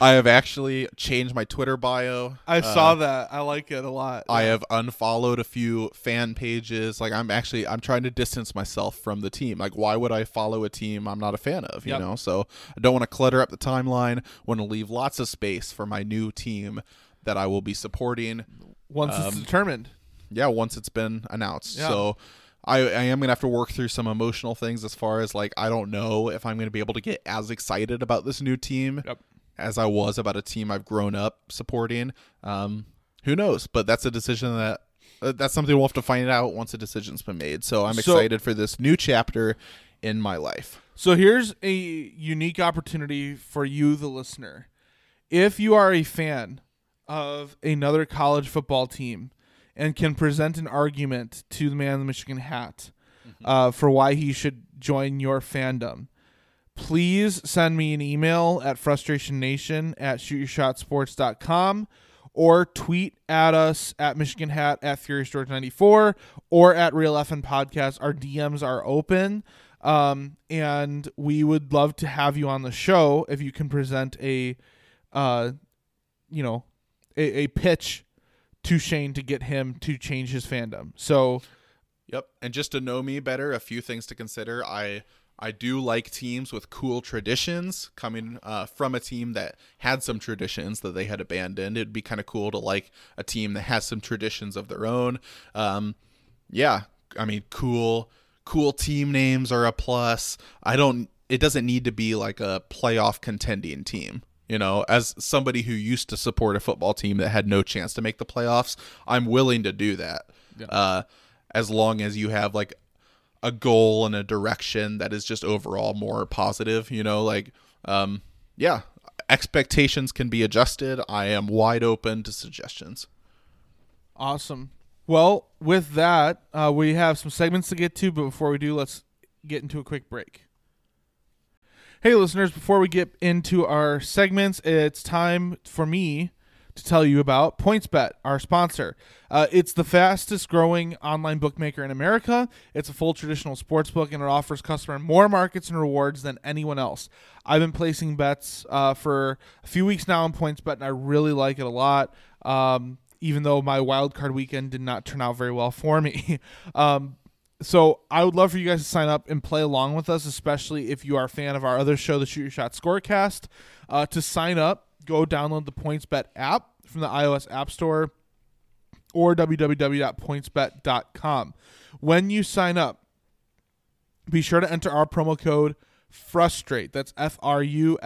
I have actually changed my Twitter bio. I Uh, saw that. I like it a lot. I have unfollowed a few fan pages. Like I'm actually I'm trying to distance myself from the team. Like why would I follow a team I'm not a fan of, you Yep. know? So I don't want to clutter up the timeline, want to leave lots of space for my new team that I will be supporting. once it's determined. Yeah, once it's been announced. Yeah. So I, I am gonna have to work through some emotional things as far as like I don't know if I'm gonna be able to get as excited about this new team Yep. as I was about a team I've grown up supporting. Um, who knows? But that's a decision that uh, that's something we'll have to find out once a decision's been made. So I'm So- excited for this new chapter in my life. So here's a unique opportunity for you, the listener. If you are a fan of another college football team and can present an argument to the man in the Michigan hat uh, for why he should join your fandom, please send me an email at frustrationnation at shootyourshotsports.com or tweet at us at Michigan Hat at Furious George 94 or at Real FN Podcast. Our DMs are open. Um, and we would love to have you on the show if you can present a, uh, you know, a, a pitch to Shane to get him to change his fandom. So, Yep. And just to know me better, a few things to consider. I I do like teams with cool traditions coming uh, from a team that had some traditions that they had abandoned. It'd be kind of cool to like a team that has some traditions of their own. Um, yeah, I mean, cool, cool team names are a plus. I don't. It doesn't need to be like a playoff contending team. You know, as somebody who used to support a football team that had no chance to make the playoffs, I'm willing to do that. Uh, as long as you have like a goal and a direction that is just overall more positive, you know, like um yeah, expectations can be adjusted. I am wide open to suggestions. Awesome. Well, with that, uh, we have some segments to get to, but before we do, let's get into a quick break. Hey, listeners, before we get into our segments, it's time for me to tell you about PointsBet, our sponsor. Uh, it's the fastest growing online bookmaker in America. It's a full traditional sports book and it offers customer more markets and rewards than anyone else. I've been placing bets uh, for a few weeks now on PointsBet, and I really like it a lot. Um, even though my wild card weekend did not turn out very well for me. <laughs> um, so I would love for you guys to sign up and play along with us, especially if you are a fan of our other show, the Shoot Your Shot Scorecast. Uh, to sign up, go download the PointsBet app from the iOS App Store or www.pointsbet.com. When you sign up, be sure to enter our promo code frustrate that's f-r-u-s-t-r-a-t-e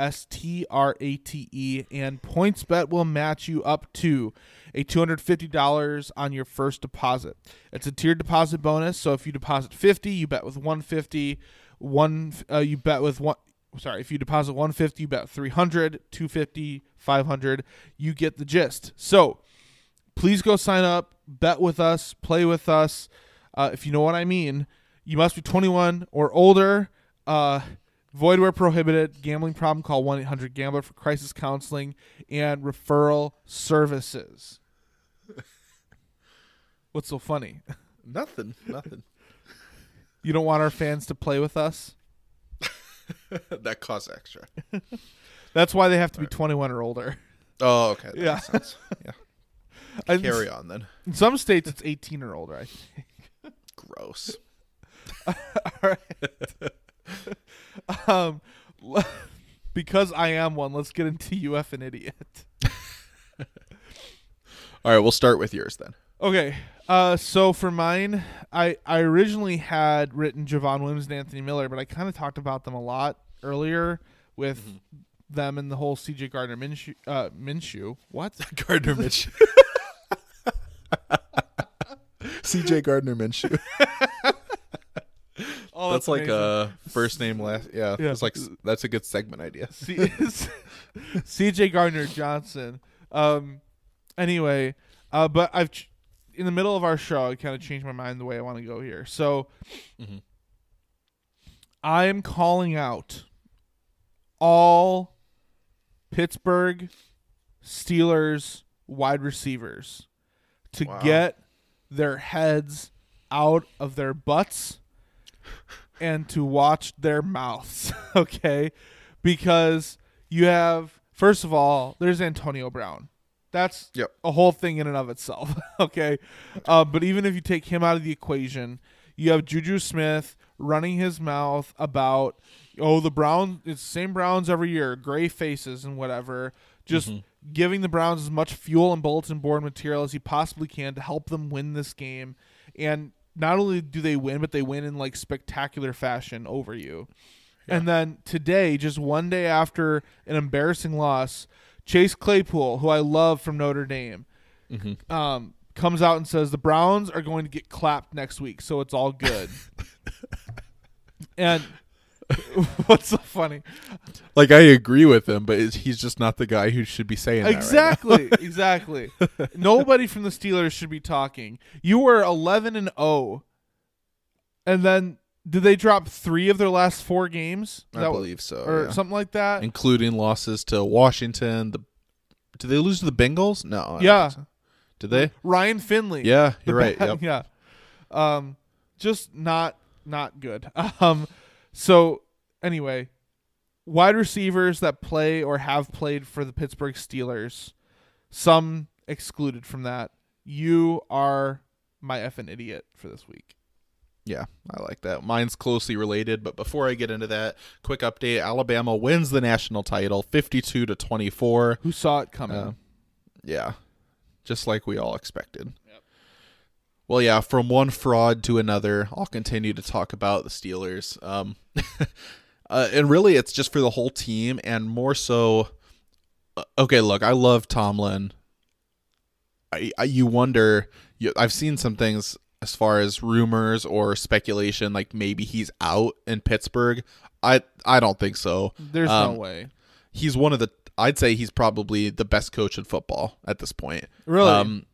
and pointsbet will match you up to a $250 on your first deposit it's a tiered deposit bonus so if you deposit 50 you bet with 150 one uh, you bet with one sorry if you deposit 150 you bet 300 250 500 you get the gist so please go sign up, bet with us, play with us. Uh, if you know what I mean, you must be 21 or older. Uh, void where prohibited. Gambling problem? Call 1 800 Gambler for crisis counseling and referral services. What's so funny? Nothing, nothing. <laughs> You don't want our fans to play with us? <laughs> that costs extra. <laughs> That's why they have to be 21 or older. Oh, okay. That Yeah. makes sense. Yeah. Carry on then. In some states, it's 18 or older. I think. Gross. All right. um, l- because I am one, let's get into UF an idiot. All right, we'll start with yours then. Okay. Uh, so for mine, I I originally had written Javon Wims and Anthony Miller, but I kind of talked about them a lot earlier with them and the whole CJ Gardner Minshew. Uh, Minshew. What? <laughs> Gardner Minshew. <laughs> CJ Gardner Minshew. <laughs> Oh, That's like amazing. a first name last. Yeah, Yeah. it's like that's a good segment idea. C- CJ Gardner Johnson. Um. Anyway, uh, but I've ch- in the middle of our show, I kind of changed my mind the way I want to go here. So, mm-hmm. I am calling out all Pittsburgh Steelers wide receivers to Wow. get their heads out of their butts <laughs> and to watch their mouths, <laughs> okay? Because you have First of all, there's Antonio Brown. That's Yep. a whole thing in and of itself. <laughs> okay. Uh, but even if you take him out of the equation, you have Juju Smith running his mouth about, oh, the Browns, it's the same Browns every year, gray faces and whatever. Just giving the Browns as much fuel and bulletin board material as he possibly can to help them win this game. And not only do they win, but they win in like spectacular fashion over you. And then today, just one day after an embarrassing loss, Chase Claypool, who I love from Notre Dame, um, comes out and says the Browns are going to get clapped next week, so it's all good. <laughs> and <laughs> what's so funny? Like I agree with him, but he's just not the guy who should be saying that. right. Exactly, <laughs> exactly. Nobody from the Steelers should be talking. You were 11 and 0. And then did they drop 3 of their last 4 games? I That believe so, Or yeah. something like that. including losses to Washington. The did they lose to the Bengals? No. I Yeah. so. Did they? Ryan Finley. Yeah, you're right. ba- Yep. <laughs> Yeah. Um just not not good. <laughs> Um so anyway, wide receivers that play or have played for the Pittsburgh Steelers, some excluded from that. You are my effing idiot for this week. Yeah, I like that. Mine's closely related, but before I get into that, quick update: Alabama wins the national title, fifty-two to twenty-four. Who saw it coming? Uh, Yeah, just like we all expected. Well, yeah, from one fraud to another, I'll continue to talk about the Steelers. Um, <laughs> uh, and really, it's just for the whole team, and more so. uh, Okay, look, I love Tomlin. I, I you wonder. You, I've seen some things as far as rumors or speculation, like maybe he's out in Pittsburgh. I I don't think so. There's um, no way. he's one of the I'd say he's probably the best coach in football at this point. Really? Um,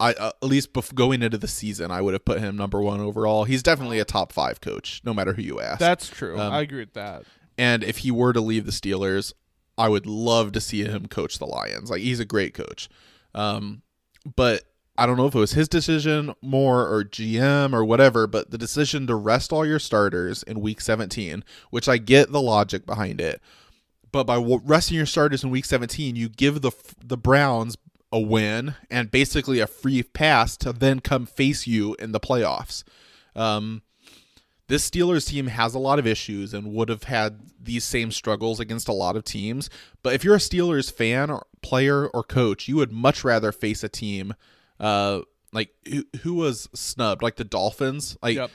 I uh, at least bef- going into the season, I would have put him number one overall. He's definitely a top five coach, no matter who you ask. That's true. um, I agree with that. and if he were to leave the Steelers, I would love to see him coach the Lions. Like he's a great coach. Um, but I don't know if it was his decision more or GM or whatever, but the decision to rest all your starters in week 17, which I get the logic behind it. But by resting your starters in week 17, you give the the Browns a win and basically a free pass to then come face you in the playoffs. Um, this Steelers team has a lot of issues and would have had these same struggles against a lot of teams. But if you're a Steelers fan or player or coach, you would much rather face a team uh like who, who was snubbed, like the Dolphins. Like Yep.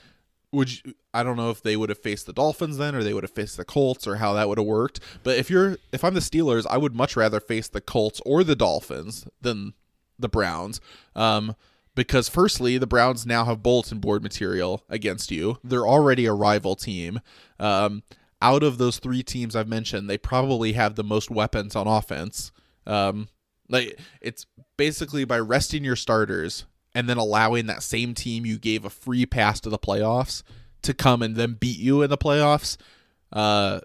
would you, I don't know if they would have faced the Dolphins then or they would have faced the Colts or how that would have worked. But if you're if I'm the Steelers, I would much rather face the Colts or the Dolphins than the Browns. Um because firstly, the Browns now have bulletin board material against you. They're already a rival team. Um, out of those three teams I've mentioned, they probably have the most weapons on offense. Um, like it's basically by resting your starters and then allowing that same team you gave a free pass to the playoffs to come and then beat you in the playoffs. Uh,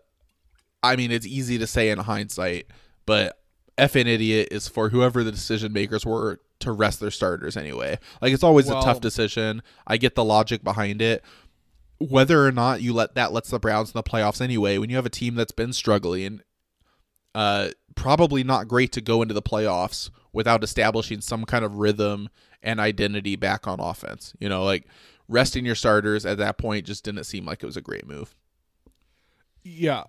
I mean, it's easy to say in hindsight, but effing idiot is for whoever the decision makers were to rest their starters anyway. Like it's always Well- a tough decision. I get the logic behind it. Whether or not you let that lets the Browns in the playoffs anyway, when you have a team that's been struggling, uh, probably not great to go into the playoffs without establishing some kind of rhythm and identity back on offense. You know, like resting your starters at that point just didn't seem like it was a great move. Yeah.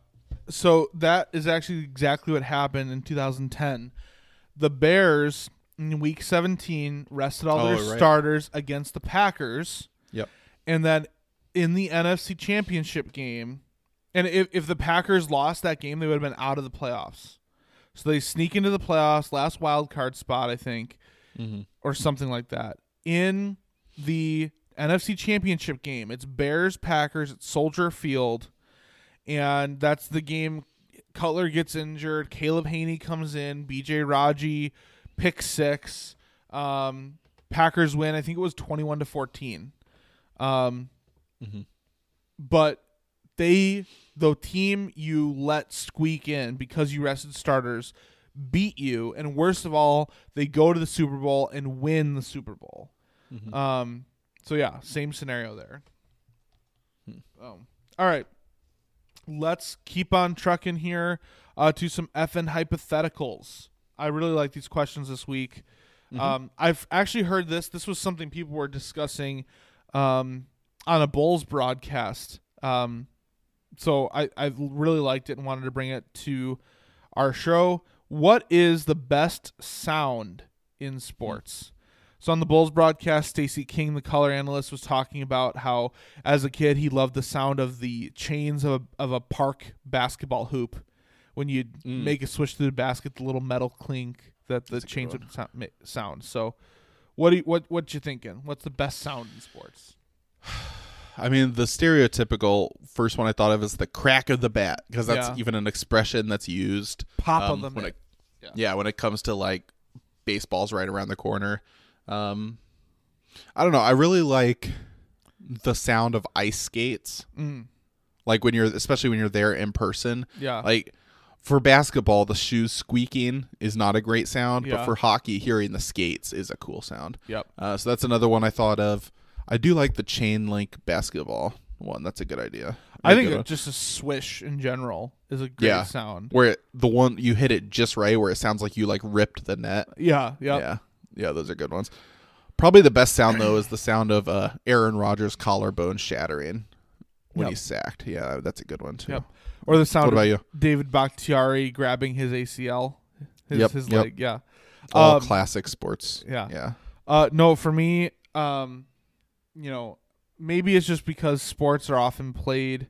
So that is actually exactly what happened in 2010. The Bears in week 17 rested all Oh, their right. starters against the Packers. Yep. And then in the NFC Championship game, and if, if the Packers lost that game, they would have been out of the playoffs. So they sneak into the playoffs, last wild card spot, I think, or something like that. In the NFC Championship game, it's Bears Packers at Soldier Field, and that's the game. Cutler gets injured. Caleb Hanie comes in. B.J. Raji pick six. Um, Packers win. I think it was twenty-one to fourteen. Um, but they the team you let squeak in because you rested starters beat you and worst of all they go to the super bowl and win the super bowl um so yeah same scenario there um, all right let's keep on trucking here uh, to some FN hypotheticals. I really like these questions this week. Um, I've actually heard this. This was something people were discussing um, on a Bulls broadcast. Um, so I, I really liked it and wanted to bring it to our show. What is the best sound in sports? So on the Bulls broadcast, Stacey King, the color analyst, was talking about how as a kid he loved the sound of the chains of a, of a park basketball hoop. When you'd make a switch to the basket, the little metal clink that the chains would sound, sound. So, what do you, what what you thinking? What's the best sound in sports? I mean, the stereotypical first one I thought of is the crack of the bat because that's Yeah. even an expression that's used. Pop of um, the when mitt. it, yeah. when it comes to like baseball's right around the corner. Um, I don't know. I really like the sound of ice skates. Like when you're, especially when you're there in person. Mm. Yeah. Like for basketball, the shoes squeaking is not a great sound, Yeah. but for hockey, hearing the skates is a cool sound. Yep. Uh, so that's another one I thought of. I do like the chain link basketball one. That's a good idea. I think it- just a swish in general is a great yeah, sound. where it, the one you hit it just right, where it sounds like you like ripped the net. Yeah, yeah, Yeah, yeah, those are good ones. Probably the best sound though is the sound of uh, Aaron Rodgers' collarbone shattering when Yep. he's sacked. Yeah, that's a good one too. Yep. Or the sound What about you? David Bakhtiari grabbing his ACL, his, Yep, his leg. Yeah. All Um, classic sports. yeah. yeah. Uh, no, for me, um, you know, maybe it's just because sports are often played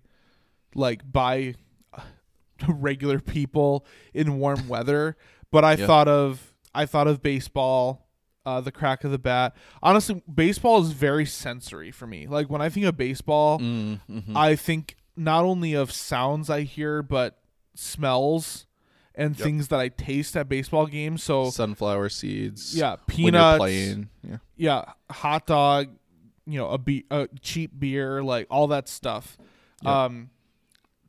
like by uh, <laughs> regular people in warm <laughs> weather. But I Yeah. thought of I thought of baseball, uh, the crack of the bat. Honestly, baseball is very sensory for me. Like when I think of baseball, Mm, mhm. I think not only of sounds I hear, but smells and things that I taste at baseball games. So Sunflower seeds. yeah, peanuts. Yeah. yeah, hot dog, you know, a be- a cheap beer, like all that stuff. Um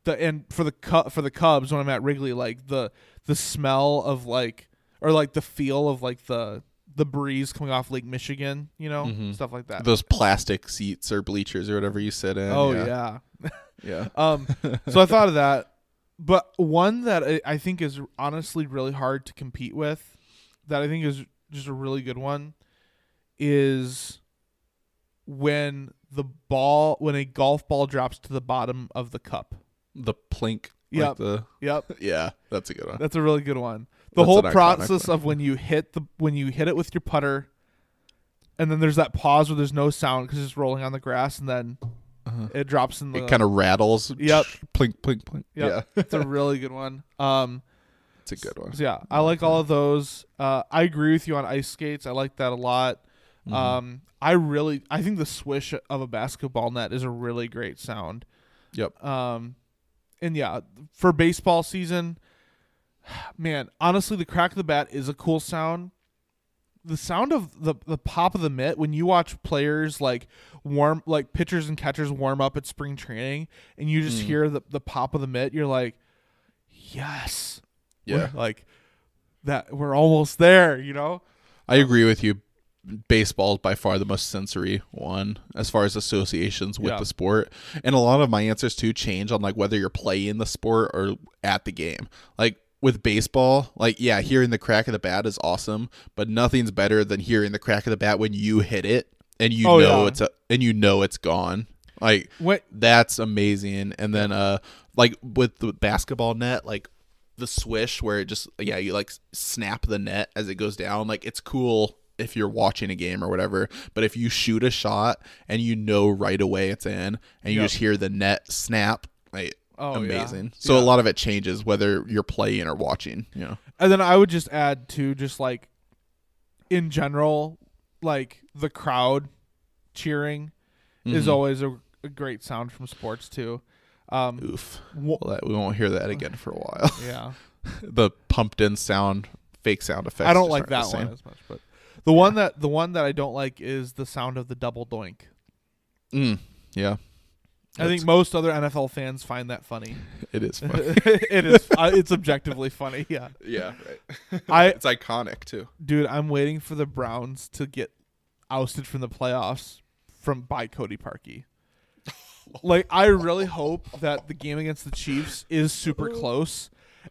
the and for the cu- for the Cubs when I'm at Wrigley, like the the smell of like or like the feel of like the the breeze coming off Lake Michigan, you know, stuff like that. Those plastic seats or bleachers or whatever you sit in. oh yeah. yeah. <laughs> Yeah. <laughs> Um, so I thought of that, but one that I think is honestly really hard to compete with, that I think is just a really good one, is when the ball when a golf ball drops to the bottom of the cup. The plink. Yep. Like the, Yep, <laughs> yeah, that's a good one. that's a really good one. The That's whole process one. of when you hit the when you hit it with your putter, and then there's that pause where there's no sound because it's rolling on the grass, and then it drops in the. Uh-huh. it kind of rattles. Yep. <laughs> Plink, plink, plink. Yep. Yeah. <laughs> it's a really good one. Um, it's a good one. So yeah, I like all of those. Uh, I agree with you on ice skates. I like that a lot. Mm-hmm. Um, I really, I think the swish of a basketball net is a really great sound. Yep. Um, and yeah, for baseball season, <sighs> man, honestly, the crack of the bat is a cool sound. The sound of the the pop of the mitt when you watch players like warm, like pitchers and catchers warm up at spring training, and you Mm. just hear the the pop of the mitt, you're like, yes, Yeah. We're like that. We're almost there, you know. I agree with you. Baseball is by far the most sensory one as far as associations with Yeah. the sport. And a lot of my answers too change on like whether you're playing the sport or at the game. Like with baseball, like yeah, hearing the crack of the bat is awesome, but nothing's better than hearing the crack of the bat when you hit it and you Oh, know yeah. it's a, and you know it's gone. Like What? that's amazing. And then uh like with the basketball net, like the swish where it just yeah, you like snap the net as it goes down. Like it's cool if you're watching a game or whatever. But if you shoot a shot and you know right away it's in and you Yep. just hear the net snap, like Oh, yeah. amazing. So Yeah. a lot of it changes whether you're playing or watching, you know. And then I would just add to just like in general, like the crowd cheering is Mm-hmm. always a, a great sound from sports too. Um, Oof. Well, that, we won't hear that again for a while. yeah, <laughs> the pumped in sound, fake sound effects. I don't like that one as much, but the one that the one that I don't like is the sound of the double doink. Mm, yeah, I think most other NFL fans find that funny. <laughs> it is <laughs> fun. it is. Uh, <laughs> it's objectively funny. Yeah, yeah, right. I it's iconic too. dude, I'm waiting for the Browns to get ousted from the playoffs from by Cody Parkey. Like I really hope that the game against the Chiefs is super close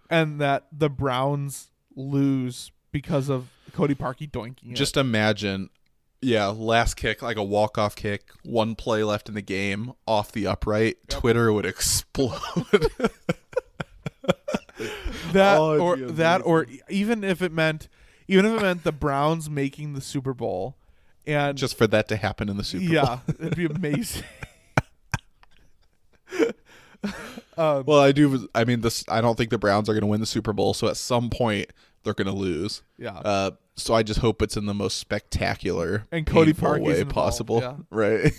and that the Browns lose because of Cody Parkey doinking it. Just imagine, yeah, last kick, like a walk off kick, one play left in the game, off the upright. Twitter would explode. <laughs> that Oh, or that or even if it meant even if it meant the Browns making the Super Bowl and Just for that to happen in the Super Bowl. yeah, <laughs> it'd be amazing. <laughs> um, Well, I do. I mean, this. I don't think the Browns are going to win the Super Bowl. So at some point, they're going to lose. Yeah. Uh, so I just hope it's in the most spectacular And Cody painful Parkey's way involved, possible. yeah. <laughs> Right.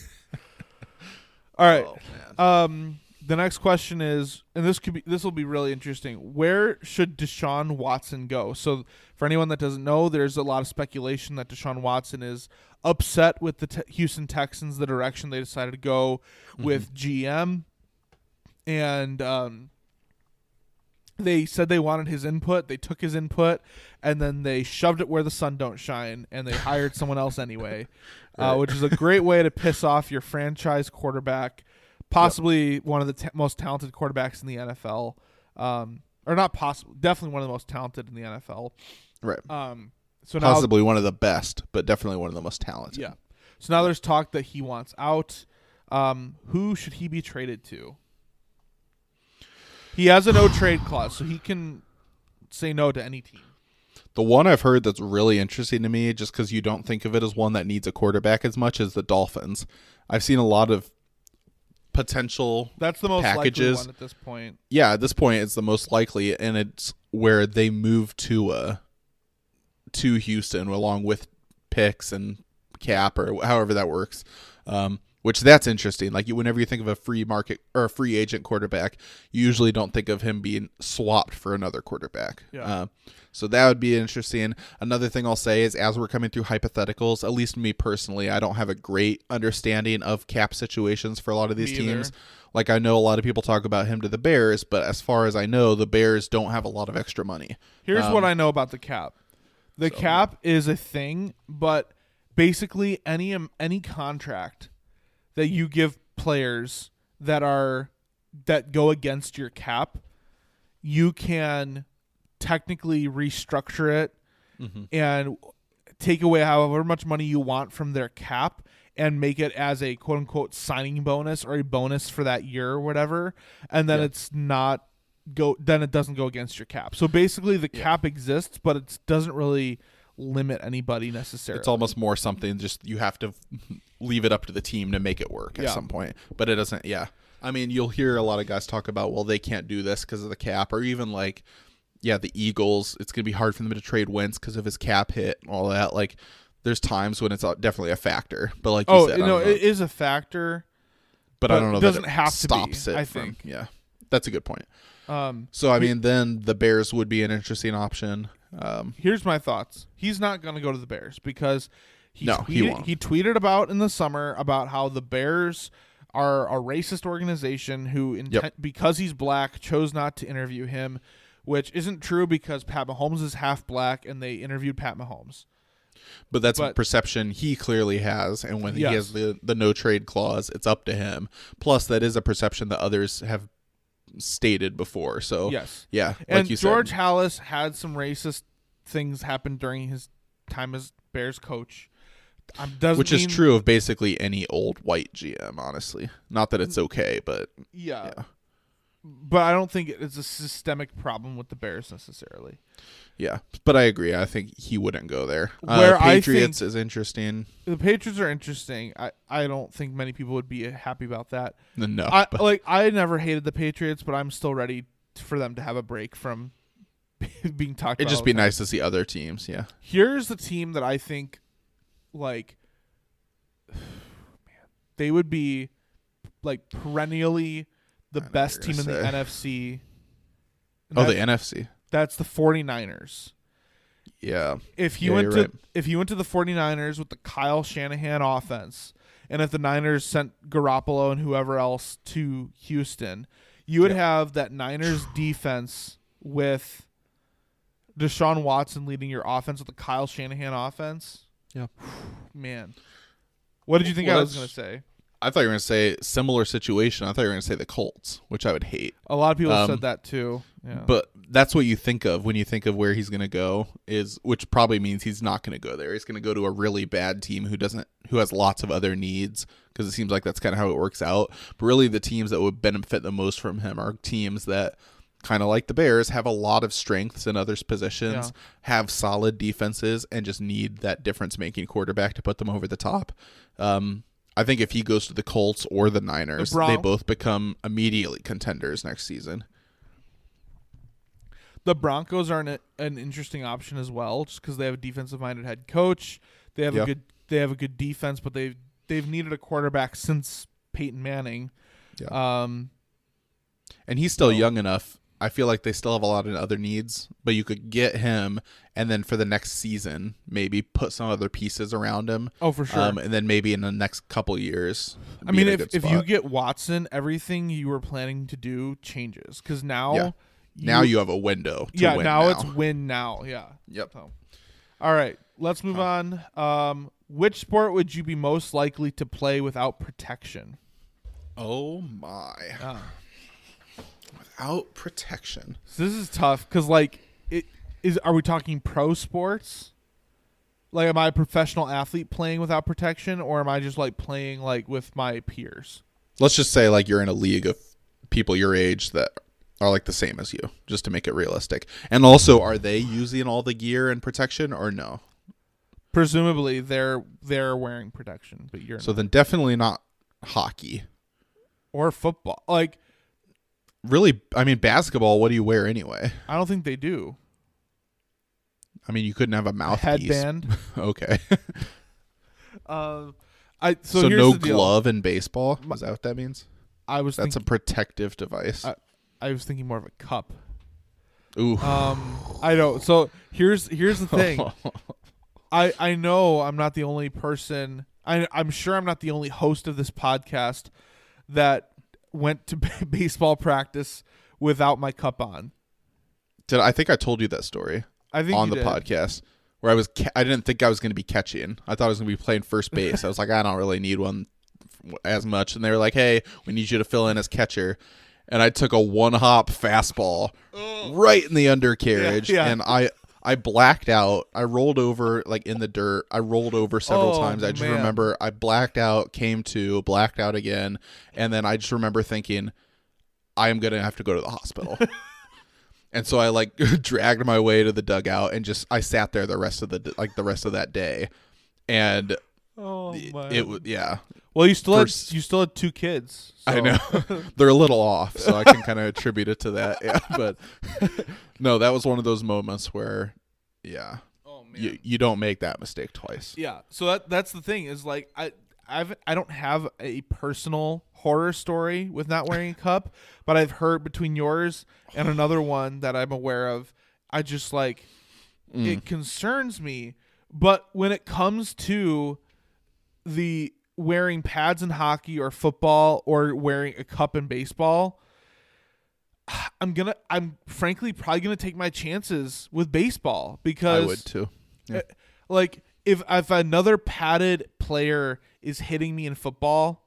all right. Oh, Um, the next question is, and this could be this will be really interesting. Where should Deshaun Watson go? So, for anyone that doesn't know, there's a lot of speculation that Deshaun Watson is upset with the te- Houston Texans, the direction they decided to go with GM, and um, they said they wanted his input. They took his input, and then they shoved it where the sun don't shine, and they hired someone else anyway, <laughs> uh, which is a great way to piss off your franchise quarterback, possibly one of the t- most talented quarterbacks in the NFL, um, or not possible, definitely one of the most talented in the NFL. right. Um, so now, Possibly one of the best, but definitely one of the most talented. yeah. So now there's talk that he wants out. Um, who should he be traded to? He has a no trade clause, so he can say no to any team. The one I've heard that's really interesting to me, just because you don't think of it as one that needs a quarterback as much as the Dolphins. I've seen a lot of potential That's the most likely Packages. one at this point. yeah, at this point it's the most likely, and it's where they move to uh to Houston along with picks and cap or however that works. Um, which that's interesting. Like you, whenever you think of a free market or a free agent quarterback, you usually don't think of him being swapped for another quarterback. Yeah. Uh, so that would be interesting. Another thing I'll say is, as we're coming through hypotheticals, at least me personally, I don't have a great understanding of cap situations for a lot of these Me either. teams. Like I know a lot of people talk about him to the Bears, but as far as I know, the Bears don't have a lot of extra money. Here's Um, what I know about the cap. The cap is a thing, but basically any um, any contract that you give players that are that go against your cap, you can technically restructure it mm-hmm. and take away however much money you want from their cap and make it as a quote unquote signing bonus or a bonus for that year or whatever. And then it's not go then it doesn't go against your cap. So basically the cap exists but it doesn't really limit anybody necessarily. It's almost more something just you have to leave it up to the team to make it work at Yeah. some point. But it doesn't. Yeah, I mean, you'll hear a lot of guys talk about, well, they can't do this because of the cap, or even like, yeah, the Eagles. It's gonna be hard for them to trade Wentz because of his cap hit and all that. Like, there's times when it's uh, definitely a factor. But like you oh said, I no don't know. it is a factor but, I but don't know. it that doesn't have to be, stops it I from- think. Yeah, that's a good point. um So I mean, then the Bears would be an interesting option. Um, here's my thoughts. He's not going to go to the Bears because he No, tweeted, he won't. he tweeted about in the summer about how the Bears are a racist organization who inten- Yep. because he's black chose not to interview him, which isn't true because Pat Mahomes is half black and they interviewed Pat Mahomes. But that's a perception he clearly has, and when Yes. he has the the no trade clause, it's up to him. Plus, that is a perception that others have stated before. So Yes. yeah, like and you George said, Halas had some racist things happen during his time as Bears coach. Which is true of basically any old white GM. Honestly, not that it's Mm. okay, but Yeah. Yeah. But I don't think it's a systemic problem with the Bears necessarily. yeah. But I agree. I think he wouldn't go there. Where uh, Patriots is interesting. The Patriots are interesting. I, I don't think many people would be happy about that. No, I but- like I never hated the Patriots, but I'm still ready for them to have a break from <laughs> being talked about. it'd just be nice to see other teams. Yeah, Here's the team that I think like <sighs> man, they would be like perennially the best team in the NFC. And <laughs> oh, the NFC. that's the 49ers. Yeah, if you Yeah, went to right. if you went to the 49ers with the Kyle Shanahan offense and if the Niners sent Garoppolo and whoever else to Houston, you would Yep. have that Niners <sighs> defense with Deshaun Watson leading your offense with the Kyle Shanahan offense. Yeah. <sighs> Man. What did you think Well, I was going to say? I thought you were gonna say similar situation. I thought you were gonna say the Colts, which I would hate. A lot of people have Um, said that too. Yeah. But that's what you think of when you think of where he's going to go is which probably means he's not going to go there. He's going to go to a really bad team who doesn't who has lots of other needs because it seems like that's kind of how it works out. But really the teams that would benefit the most from him are teams that kind of like the Bears have a lot of strengths in others positions, Yeah. have solid defenses and just need that difference making quarterback to put them over the top. Um I think if he goes to the Colts or the Niners, Bron- they both become immediately contenders next season. the Broncos are an, an interesting option as well, just because they have a defensive minded head coach. They have Yeah. a good they have a good defense, but they've they've needed a quarterback since Peyton Manning. Yeah. Um, And he's still young enough. I feel like they still have a lot of other needs, but you could get him and then for the next season, maybe put some other pieces around him. Oh, for sure. Um, and then maybe in the next couple years. I mean, if if you get Watson, everything you were planning to do changes because now Yeah. now you have a window. To yeah win now, now it's win now yeah Yep. So, all right, let's move on. Um, which sport would you be most likely to play without protection? Oh my! Without protection, So this is tough because like it is. Are we talking pro sports? Like, am I a professional athlete playing without protection, or am I just like playing like with my peers? let's just say like you're in a league of people your age that are like the same as you, just to make it realistic. And also, are they using all the gear and protection or no? Presumably, they're they're wearing protection, but you're So not. then definitely not hockey. or football. Like, Really, I mean basketball. What do you wear anyway? I don't think they do. I mean, you couldn't have a mouthpiece. Headband. <laughs> okay. Um, <laughs> I so, So, no glove in baseball. Is that what that means? I was That's thinking, a protective device. I- I was thinking more of a cup. Ooh. Um, I know. So here's here's the thing. <laughs> I I know I'm not the only person. I I'm sure I'm not the only host of this podcast that went to <laughs> baseball practice without my cup on. Did I think I told you that story I think on the did. podcast where I was ca- I didn't think I was going to be catching. I thought I was going to be playing first base. I was like, I don't really need one as much. And they were like, Hey, we need you to fill in as catcher. And I took a one hop fastball oh. right in the undercarriage, Yeah, yeah. and I I blacked out. I rolled over like in the dirt. I rolled over several Oh, times. I just man. remember I blacked out, came to, blacked out again, and then I just remember thinking, I am gonna have to go to the hospital. <laughs> and so I like <laughs> dragged my way to the dugout and just I sat there the rest of the like the rest of that day, and Oh it, was yeah. Well, you still first- had you still had two kids. I know <laughs> <laughs> they're a little off, so I can kind of attribute it to that. Yeah, <laughs> but no, that was one of those moments where, yeah, Oh man. you you don't make that mistake twice. Yeah. So that that's the thing is like I I've I don't have a personal horror story with not wearing a cup, but I've heard between yours and another one that I'm aware of, I just like it mm. concerns me. But when it comes to the wearing pads in hockey or football or wearing a cup in baseball, I'm gonna I'm frankly probably gonna take my chances with baseball because I would too. uh, like if if another padded player is hitting me in football,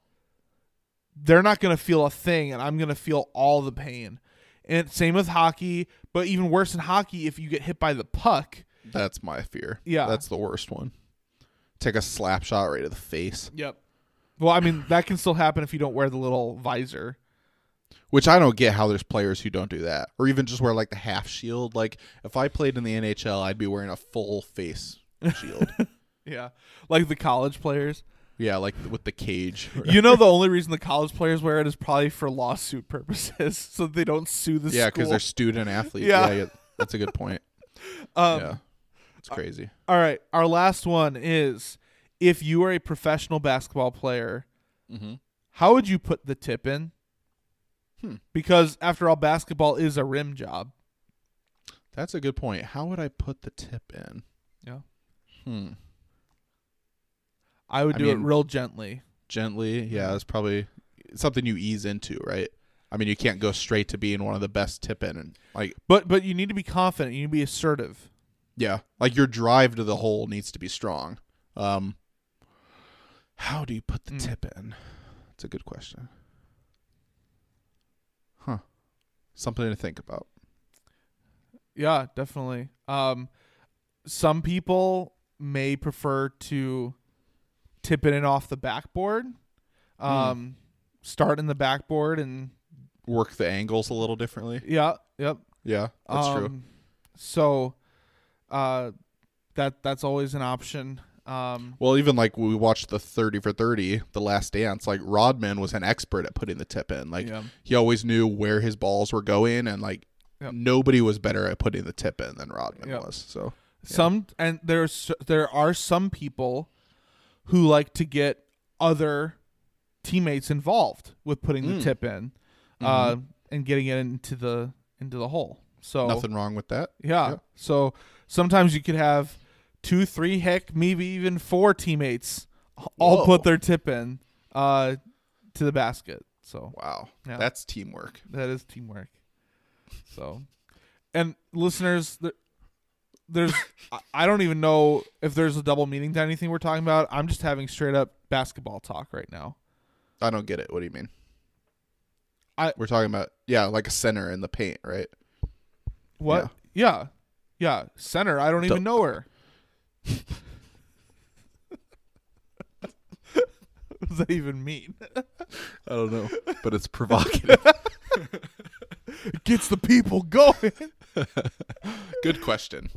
they're not gonna feel a thing, and I'm gonna feel all the pain. And same with hockey, but even worse in hockey, if you get hit by the puck. That's my fear. Yeah. that's the worst one. Take a slap shot right to the face, Yep. Well, I mean that can still happen if you don't wear the little visor. which I don't get how there's players who don't do that, or even just wear like the half shield. Like if I played in the NHL, I'd be wearing a full face shield. <laughs> Yeah, like the college players. yeah, like with the cage. <laughs> You know, the only reason the college players wear it is probably for lawsuit purposes, <laughs> so they don't sue the yeah, because they're student athletes. Yeah. Yeah. yeah, that's a good point. um, yeah, it's crazy. All right, our last one is if you were a professional basketball player, Mhm. how would you put the tip in? Hmm. Because after all, basketball is a rim job. That's a good point. How would I put the tip in? Yeah, Hmm. I would I do it real gently. Gently, yeah, it's probably something you ease into, right? I mean, you can't go straight to being one of the best tip in, and like, But but you need to be confident. You need to be assertive. yeah, like your drive to the hole needs to be strong. Um, how do you put the Mm. tip in? It's a good question. Huh. Something to think about. Yeah, definitely. Um, some people may prefer to tip it in off the backboard. Hmm. Um, start in the backboard and Work the angles a little differently. yeah, yep. Yeah, that's true. Um, So, uh, that that's always an option. Um, Well, even like we watched the 30 for 30, The Last Dance, like Rodman was an expert at putting the tip in. Like Yeah. he always knew where his balls were going and like Yep. nobody was better at putting the tip in than Rodman Yep. was. So, Some and there's there are some people who like to get other teammates involved with putting the Mm. tip in, uh, and getting it into the into the hole. So nothing wrong with that. Yeah. Yeah. So sometimes you could have two, three, heck, maybe even four teammates all Whoa. put their tip in uh, to the basket. So Wow. Yeah. That's teamwork. that is teamwork. So, and listeners, there, there's <laughs> I- I don't even know if there's a double meaning to anything we're talking about. I'm just having straight up basketball talk right now. I don't get it. What do you mean? I- We're talking about yeah, like a center in the paint, right? What? Yeah. Yeah. Center. I don't even know her. What does that even mean? I don't know, but it's provocative. <laughs> It gets the people going. <laughs> Good question.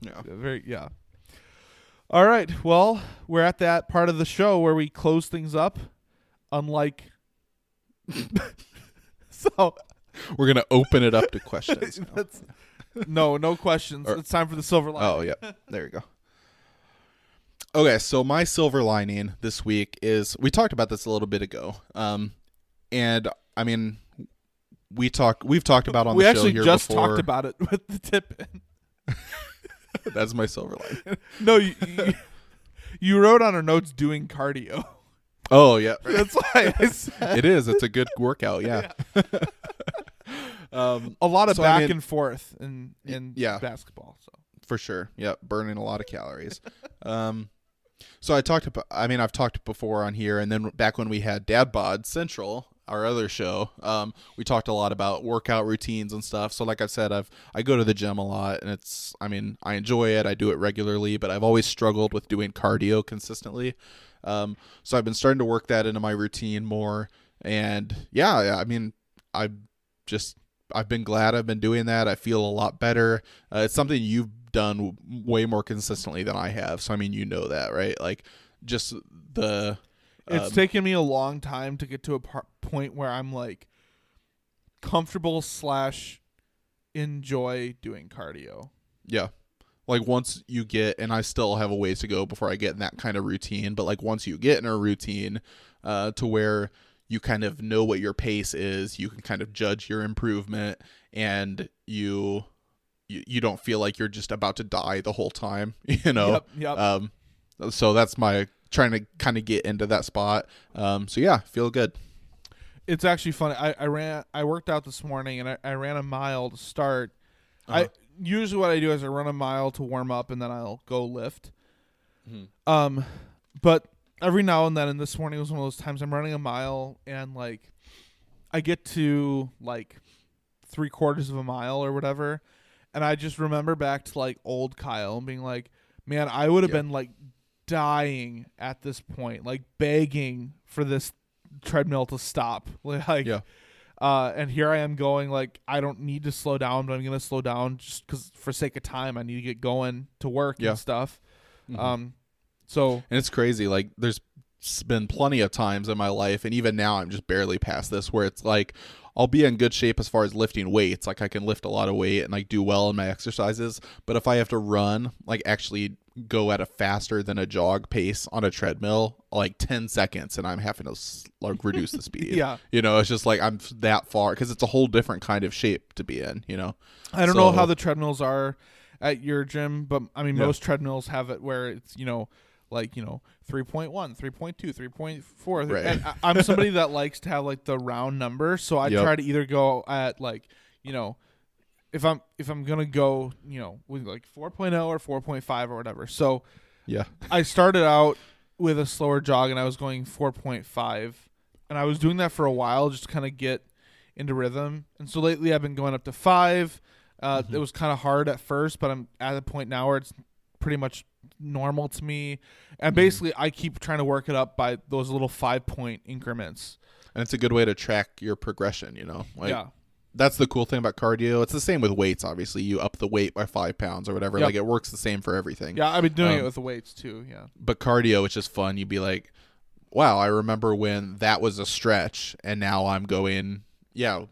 Yeah. Very yeah. All right. Well, we're at that part of the show where we close things up. Unlike <laughs> so We're gonna open it up to questions. now. no, no questions. Or- it's time for the silver line. Oh, yeah. There you go. Okay, so my silver lining this week is we talked about this a little bit ago. Um and I mean we talk we've talked about on we the actually show here just before. talked about it <laughs> with the tip in. <laughs> That's my silver lining. No, you, you, you wrote on our notes doing cardio. Oh, yeah. <laughs> That's why I said it is. It's a good workout, yeah. um a lot of So, I back mean- and forth in in yeah. basketball. So for sure. Yep, burning a lot of calories. um, so I talked about. I mean, I've talked before on here, and then back when we had Dad Bod Central, our other show, um, we talked a lot about workout routines and stuff. So, like I said, I've I go to the gym a lot, and it's. I mean, I enjoy it. I do it regularly, but I've always struggled with doing cardio consistently. Um, so I've been starting to work that into my routine more, and yeah, yeah, I mean, I just I've been glad I've been doing that. I feel a lot better. Uh, it's something you've done way more consistently than I have. So I mean, you know that, right? Like just the it's um, taken me a long time to get to a par- point where I'm like comfortable slash enjoy doing cardio. yeah. Like once you get and I still have a ways to go before I get in that kind of routine, but like once you get in a routine uh to where you kind of know what your pace is, you can kind of judge your improvement and you you, you don't feel like you're just about to die the whole time, <laughs> you know. Yep, yep. Um, so that's my trying to kind of get into that spot. Um, so yeah, feel good. It's actually funny. I, I ran I worked out this morning and I, I ran a mile to start. Uh-huh. I usually what I do is I run a mile to warm up and then I'll go lift. Um, but every now and then, and this morning was one of those times I'm running a mile and like I get to like three quarters of a mile or whatever, and I just remember back to like old Kyle and being like, man, I would have Yeah. been like dying at this point, like begging for this treadmill to stop. <laughs> Like, Yeah. uh, and here I am going like I don't need to slow down, but I'm gonna slow down just because for sake of time I need to get going to work Yeah. and stuff. Mhm. Um, so And it's crazy. Like there's been plenty of times in my life, and even now I'm just barely past this, where it's like I'll be in good shape as far as lifting weights. Like I can lift a lot of weight and like do well in my exercises. But if I have to run, like actually go at a faster than a jog pace on a treadmill, like 10 seconds, and I'm having to like reduce the speed. <laughs> Yeah. You know, it's just like I'm that far because it's a whole different kind of shape to be in. You know. I don't know how the treadmills are at your gym, but I mean Yeah. most treadmills have it where it's you know like you know 3.1 3.2 3.4 Right. and I, i'm somebody that likes to have like the round number so i Yep. try to either go at like you know if i'm if i'm gonna go you know with like 4.0 or 4.5 or whatever so Yeah. i started out with a slower jog and i was going 4.5 and I was doing that for a while just to kind of get into rhythm. And so lately, I've been going up to five. Uh, Mm-hmm. It was kind of hard at first, but I'm at a point now where it's pretty much normal to me. And Mm-hmm. basically, I keep trying to work it up by those little five point increments. and it's a good way to track your progression. You know, like yeah. that's the cool thing about cardio. It's the same with weights. Obviously, you up the weight by five pounds or whatever. Yep. Like it works the same for everything. Yeah, I've been doing it Um, with the weights too. Yeah. But cardio, it's just fun. You'd be like, wow, I remember when that was a stretch, and now I'm going, yeah,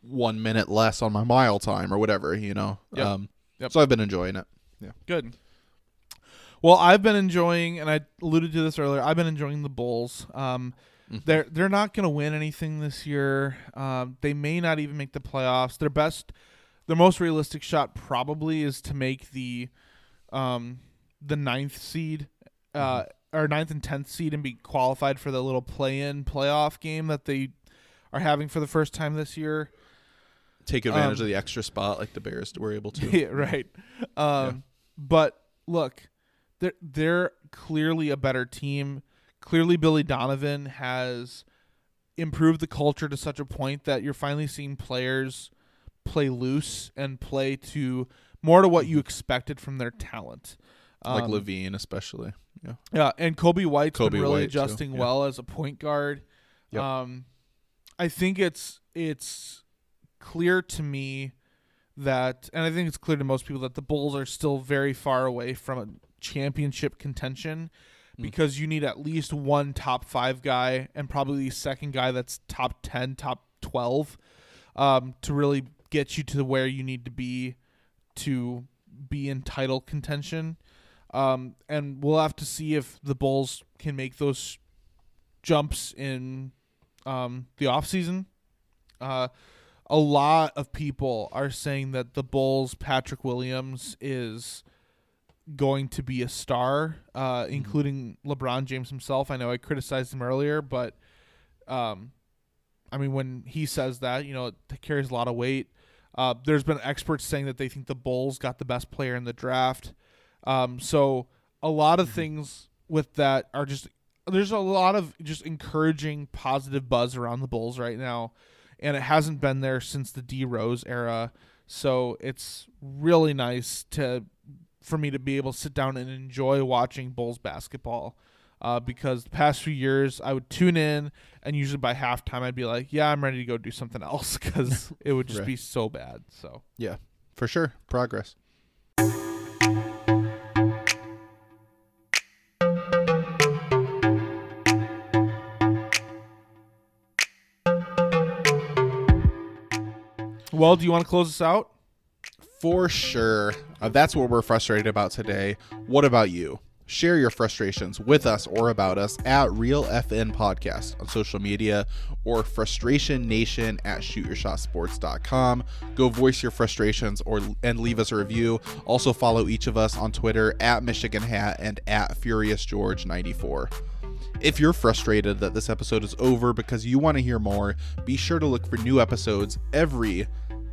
one minute less on my mile time or whatever. You know. Yep. Um, Yep. So I've been enjoying it. Yeah. Good. Well, I've been enjoying, and I alluded to this earlier. I've been enjoying the Bulls. Um, They're they're not going to win anything this year. Um, they may not even make the playoffs. Their best, their most realistic shot probably is to make the, um, the ninth seed, uh, or ninth and tenth seed, and be qualified for the little play-in playoff game that they are having for the first time this year. Take advantage Um, of the extra spot like the Bears were able to. <laughs> yeah, right. Um, But look, they're they're clearly a better team. Clearly, Billy Donovan has improved the culture to such a point that you're finally seeing players play loose and play to more to what you expected from their talent. like Um, LaVine, especially. Yeah. yeah, and Coby White's Coby been really White, adjusting yeah. well as a point guard. Yep. Um, I think it's it's clear to me that, and I think it's clear to most people that the Bulls are still very far away from a championship contention Mm. because you need at least one top five guy and probably the second guy that's top ten, top twelve, um, to really get you to where you need to be to be in title contention. Um, and we'll have to see if the Bulls can make those jumps in um, the offseason. Uh, a lot of people are saying that the Bulls' Patrick Williams is going to be a star, uh, including LeBron James himself. I know I criticized him earlier, but um, I mean, when he says that, you know, it carries a lot of weight. Uh, there's been experts saying that they think the Bulls got the best player in the draft. Um, so a lot of things with that are just there's a lot of just encouraging positive buzz around the Bulls right now, and it hasn't been there since the D Rose era. So it's really nice to for me to be able to sit down and enjoy watching Bulls basketball. Uh, because the past few years I would tune in and usually by halftime I'd be like, yeah, I'm ready to go do something else <laughs> because it would just Right. be so bad. So Yeah. For sure. Progress. Well, do you want to close this out? For sure. Uh, that's what we're frustrated about today. What about you? Share your frustrations with us or about us at Real FN Podcast on social media or Frustration Nation at shootyourshotsports.com. Go voice your frustrations or and leave us a review. Also follow each of us on Twitter at Michigan Hat and at Furious George 94. If you're frustrated that this episode is over because you want to hear more, be sure to look for new episodes every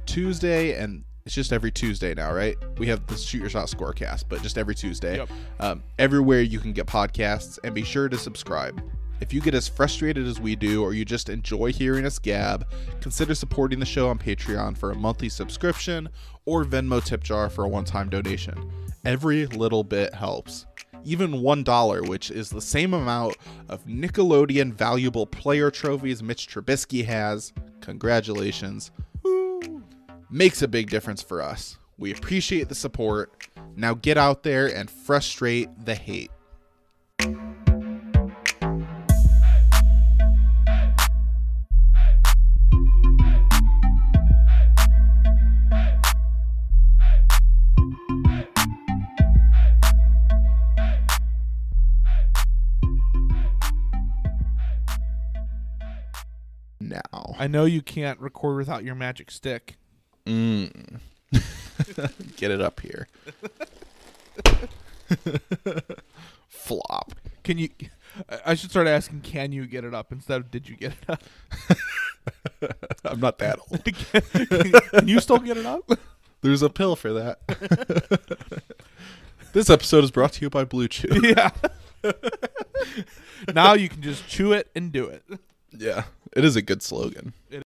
Tuesday and it's just every Tuesday now, right? We have the Shoot Your Shot Scorecast, but just every Tuesday. Yep. Um, everywhere you can get podcasts, and be sure to subscribe. If you get as frustrated as we do, or you just enjoy hearing us gab, consider supporting the show on Patreon for a monthly subscription or Venmo tip jar for a one time donation. Every little bit helps. Even $1, which is the same amount of Nickelodeon valuable player trophies Mitch Trubisky has. Congratulations makes a big difference for us. We appreciate the support. Now get out there and frustrate the hate. Now. I know you can't record without your magic stick. Mm. <laughs> Get it up here. <laughs> Flop. Can you? I- should start asking, can you get it up instead of did you get it up? <laughs> I'm not that old. can you still get it up? There's a pill for that. this episode is brought to you by BlueChew. yeah. now you can just chew it and do it. Yeah, it is a good slogan.